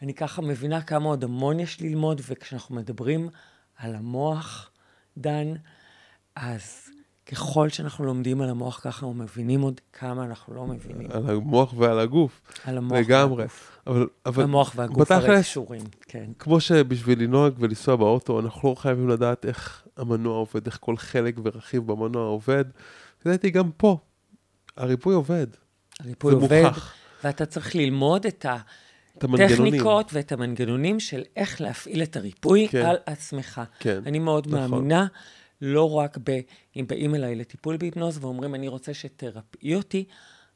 אני ככה מבינה כמה עוד המון יש ללמוד, וכשאנחנו מדברים על המוח, דן, אז ככל שאנחנו לומדים על המוח, ככה אנחנו מבינים עוד כמה אנחנו לא מבינים. על המוח ועל הגוף. על המוח לגמרי. והגוף. אבל, אבל המוח והגוף הרי קשורים, כן. כמו שבשביל לנהוג ולנסוע באוטו, אנחנו לא חייבים לדעת איך המנוע עובד, איך כל חלק ורכיב במנוע עובד. לדעתי גם פה, הריפוי עובד. הריפוי זה עובד, מוכח. ואתה צריך ללמוד את את המנגנונים. הטכניקות ואת המנגנונים של איך להפעיל את הריפוי כן. על עצמך. כן, אני מאוד נכון. מאמינה, לא רק ב... אם באים אליי לטיפול בהיפנוז ואומרים, אני רוצה שתרפאי אותי,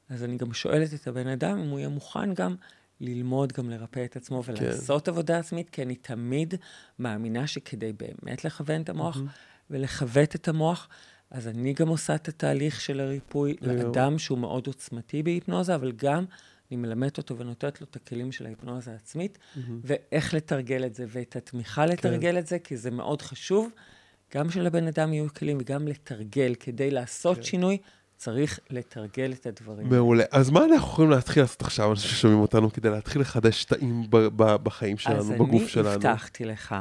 אז אני גם שואלת את הבן אדם אם הוא יהיה מוכן גם ללמוד גם לרפא את עצמו כן. ולעשות עבודה עצמית, כי אני תמיד מאמינה שכדי באמת לכוון את המוח ולכוות את המוח, אז אני גם עושה את התהליך של הריפוי. לאדם שהוא מאוד עוצמתי בהיפנוזה, אבל גם אני מלמדת אותו ונותנת לו את הכלים של ההיפנוזה העצמית, ואיך לתרגל את זה, ואת התמיכה לתרגל את זה, כי זה מאוד חשוב. גם שלבן אדם יהיו כלים וגם לתרגל. כדי לעשות שינוי, צריך לתרגל את הדברים. מעולה. אז מה אנחנו יכולים להתחיל לעשות עכשיו, אנשים ששומעים אותנו, כדי להתחיל לחדש תאים בחיים שלנו, בגוף אז שלנו? אני הבטחתי לך,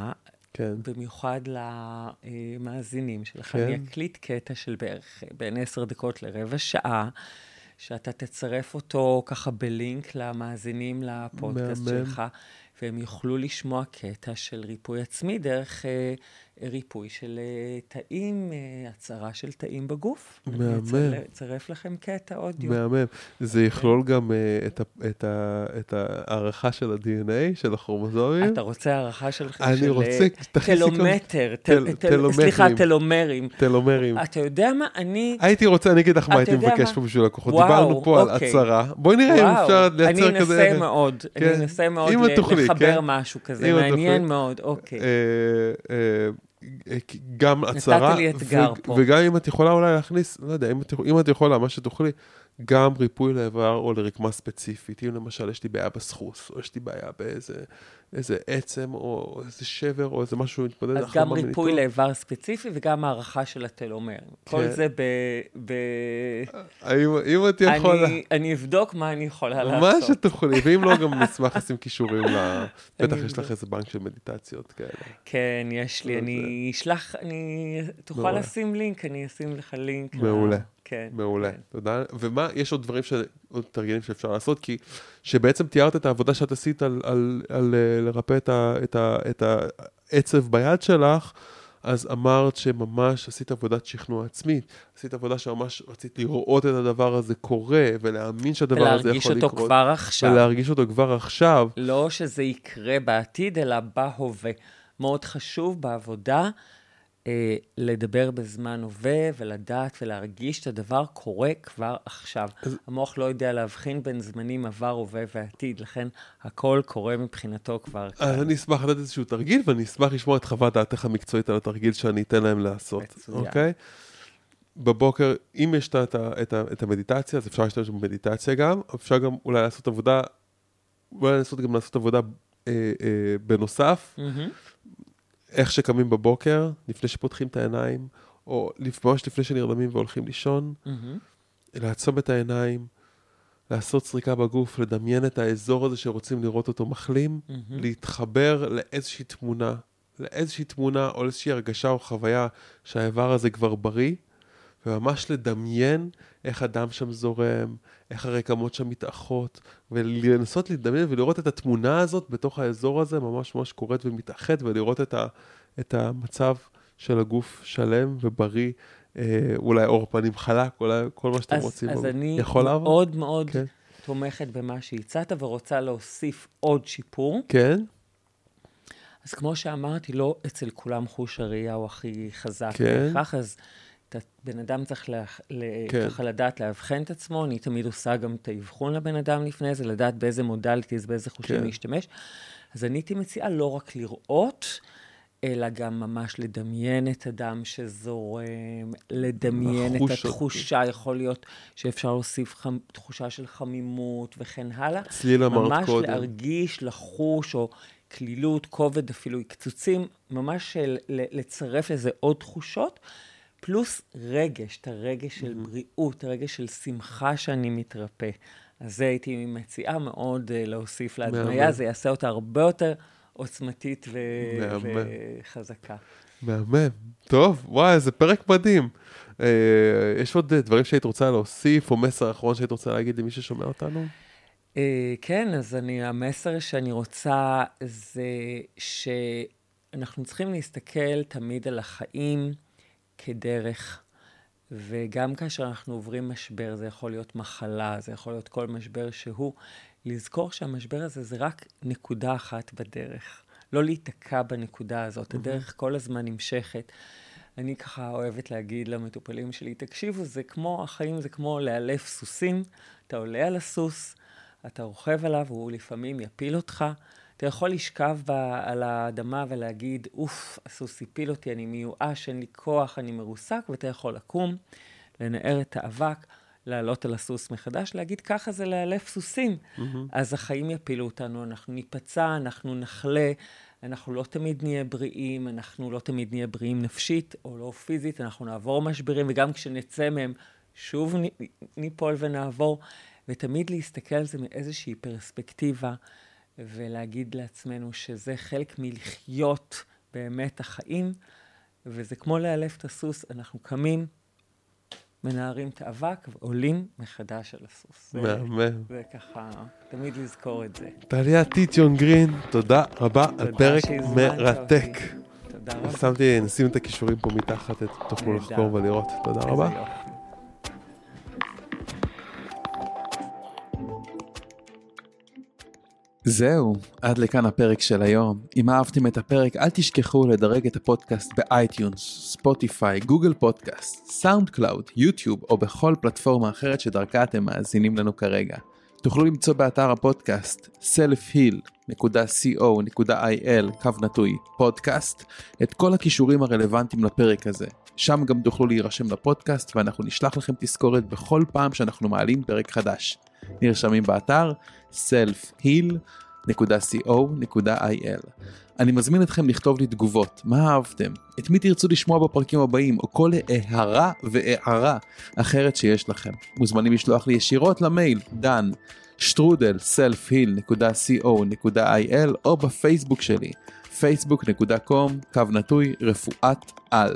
כן. במיוחד למאזינים שלך, כן. אני אקליט קטע של בערך בין עשר דקות לרבע שעה, שאתה תצרף אותו ככה בלינק למאזינים לפודקאסט. שלך, והם יוכלו לשמוע קטע של ריפוי עצמי דרך אה, ריפוי של אה, תאים, אה, הצערה של תאים בגוף. אני מהמם. אצל- אצרף לכם קטע אודיו. מהמם. זה יכלול גם אה, את ההערכה של ה-DNA, של הכרומוזומים? אתה רוצה הערכה של... אני רוצה, טלומטר, טל- טל- טל- טלומטרים. סליחה, טלומרים. טלומרים. אתה יודע מה? אני... הייתי רוצה, אני אגיד לך מה הייתי מבקש? פה בשביל לקוחות. דיברנו פה על אוקיי. הצהרה. בואי נראה אם אפשר לייצר כזה... אני אנסה מאוד, כן. אני אנסה מאוד לחבר כן. משהו כזה, מעניין. מאוד, אוקיי. גם הצהרה, לי אתגר ו- פה. וגם אם את יכולה אולי להכניס, לא יודע, אם את, אם את יכולה, מה שתוכלי, גם ריפוי לאיבר או לרקמה ספציפית. אם למשל יש לי בעיה בסחוס, או יש לי בעיה באיזה איזה עצם, או איזה שבר, או איזה משהו שמתמודד אז גם ריפוי. לאיבר ספציפי וגם הערכה של הטלומר. כל כן. זה ב... ב... האם אם את יכולה... אני- אני אבדוק מה אני יכולה מה לעשות. שתוכלי, ואם לא, גם נשמח לשים קישורים ל... בטח יש לך. איזה בנק של מדיטציות כאלה. כן, יש לי, אני אשלח, אני... תוכל. לשים לינק, אני אשים לך לינק. מעולה. כן. מעולה, כן. תודה. ומה, יש עוד דברים, ש... עוד תרגילים שאפשר לעשות? כי שבעצם תיארת את העבודה שאת עשית על, על, על אה, לרפא את, ה... את, ה... את העצב ביד שלך, אז אמרת שממש עשית עבודת שכנוע עצמית, עשית עבודה שממש רצית לראות את הדבר הזה קורה, ולהאמין שהדבר הזה ולהרגיש יכול אותו לקרות. כבר עכשיו. ולהרגיש אותו כבר עכשיו. לא שזה יקרה בעתיד, אלא בהווה. מאוד חשוב בעבודה אה, לדבר בזמן הווה ולדעת ולהרגיש שהדבר קורה כבר עכשיו. אז- המוח לא יודע להבחין בין זמנים עבר, הווה ועתיד, לכן הכל קורה מבחינתו כבר אז. אני אשמח לתת איזשהו תרגיל, ואני אשמח לשמוע את חוות דעתך המקצועית על התרגיל שאני אתן להם לעשות. אוקיי? בבוקר, אם יש את, את, את, את המדיטציה, אז אפשר להשתמש במדיטציה גם, אפשר גם אולי לעשות עבודה, אולי לנסות גם לעשות עבודה אה, אה, בנוסף, מהמם. איך שקמים בבוקר, לפני שפותחים את העיניים, או ממש לפני שנרדמים והולכים לישון, מהמם. לעצום את העיניים, לעשות סריקה בגוף, לדמיין את האזור הזה שרוצים לראות אותו מחלים, מהמם. להתחבר לאיזושהי תמונה, לאיזושהי תמונה או לאיזושהי הרגשה או חוויה שהאיבר הזה כבר בריא, וממש לדמיין איך הדם שם זורם, איך הרקמות שם מתאחות, ולנסות לדמיין ולראות את התמונה הזאת בתוך האזור הזה, ממש ממש קורית ומתאחד, ולראות את, ה, את המצב של הגוף שלם ובריא, אה, אולי אור פנים חלק, אולי כל מה שאתם אז, רוצים. אז אני יכול? מאוד מאוד כן. תומכת במה שהצעת ורוצה להוסיף עוד שיפור. כן, אז כמו שאמרתי, לא אצל כולם חוש הראייה הוא הכי חזק כן. בהכרח, אז בן אדם צריך לה, כן. ככה לדעת לאבחן את עצמו. אני תמיד עושה גם את האבחון לבן אדם לפני זה, לדעת באיזה מודליטיז, באיזה חושים כן. להשתמש. אז אני הייתי מציעה לא רק לראות, אלא גם ממש לדמיין את הדם שזורם, לדמיין את. התחושה, יכול להיות שאפשר להוסיף חמ, תחושה של חמימות וכן הלאה. צליל אמרת ממש קודם. להרגיש, לחוש, או כלילות, כובד, אפילו קצוצים, ממש לצרף לזה עוד תחושות, פלוס רגש, את הרגש של בריאות, הרגש של שמחה שאני מתרפא. אז זה הייתי מציעה מאוד uh, להוסיף להדמיה. זה יעשה אותה הרבה יותר עוצמתית ו-. וחזקה. מהמם. טוב, וואי, איזה פרק מדהים. אה, יש עוד אה, דברים שהיית רוצה להוסיף, או מסר אחרון שהיית רוצה להגיד למי ששומע אותנו? אה, כן, אז אני, המסר שאני רוצה זה שאנחנו צריכים להסתכל תמיד על החיים כדרך, וגם כאשר אנחנו עוברים משבר, זה יכול להיות מחלה, זה יכול להיות כל משבר שהוא, לזכור שהמשבר הזה זה רק נקודה אחת בדרך. לא להיתקע בנקודה הזאת, הדרך כל הזמן נמשכת. אני ככה אוהבת להגיד למטופלים שלי, תקשיבו, זה כמו, החיים זה כמו לאלף סוסים, אתה עולה על הסוס, אתה רוכב עליו, הוא לפעמים יפיל אותך. אתה יכול לשכב ב, על האדמה ולהגיד, אוף, הסוס הפיל אותי, אני מיואש, אין לי כוח, אני מרוסק, ואתה יכול לקום, לנער את האבק, לעלות על הסוס מחדש, להגיד, ככה זה לאלף סוסים. Mm-hmm. אז החיים יפילו אותנו, אנחנו ניפצע, אנחנו נחלה, אנחנו לא תמיד נהיה בריאים, אנחנו לא תמיד נהיה בריאים נפשית או לא פיזית, אנחנו נעבור משברים, וגם כשנצא מהם, שוב ניפול ונעבור. ותמיד להסתכל על זה מאיזושהי פרספקטיבה, ולהגיד לעצמנו שזה חלק מלחיות באמת החיים, וזה כמו לאלף את הסוס, אנחנו קמים, מנערים את האבק ועולים מחדש על הסוס. מהמם. זה ככה, תמיד לזכור את זה. טליה טיטיון גרין, תודה רבה על פרק מרתק. אותי. תודה רבה. שמתי, נשים את הכישורים פה מתחת, תוכלו. לחקור ולראות. תודה רבה. זהו, עד לכאן הפרק של היום. אם אהבתם את הפרק, אל תשכחו לדרג את הפודקאסט ב iTunes, Spotify, Google Podcast, SoundCloud, יוטיוב או בכל פלטפורמה אחרת שדרכה אתם מאזינים לנו כרגע. תוכלו למצוא באתר הפודקאסט selfheal.co.il קו נטוי פודקאסט את כל הכישורים הרלוונטיים לפרק הזה. שם גם תוכלו להירשם לפודקאסט ואנחנו נשלח לכם תזכורת בכל פעם שאנחנו מעלים פרק חדש. נרשמים באתר selfheal.co.il. אני מזמין אתכם לכתוב לי תגובות, מה אהבתם, את מי תרצו לשמוע בפרקים הבאים, או כל הערה והערה אחרת שיש לכם. מוזמנים לשלוח לי ישירות למייל דן שטרודל selfheal.co.il או בפייסבוק שלי, facebook.com קו נטוי רפואת על.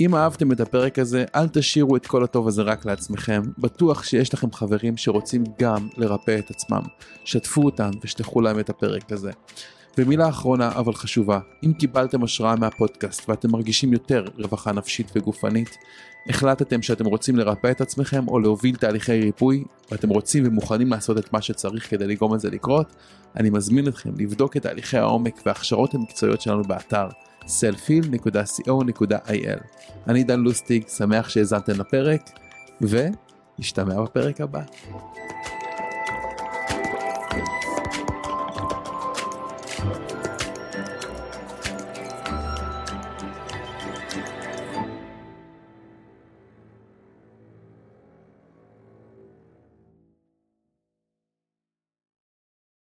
אם אהבתם את הפרק הזה, אל תשאירו את כל הטוב הזה רק לעצמכם. בטוח שיש לכם חברים שרוצים גם לרפא את עצמם. שתפו אותם ושלחו להם את הפרק הזה. ומילה אחרונה אבל חשובה, אם קיבלתם השראה מהפודקאסט ואתם מרגישים יותר רווחה נפשית וגופנית, החלטתם שאתם רוצים לרפא את עצמכם או להוביל תהליכי ריפוי, ואתם רוצים ומוכנים לעשות את מה שצריך כדי לגרום לזה לקרות, אני מזמין אתכם לבדוק את תהליכי העומק וההכשרות המקצועיות שלנו באתר selfil.co.il. אני דן לוסטיג, שמח שהאזנתם לפרק, ונשתמע בפרק הבא.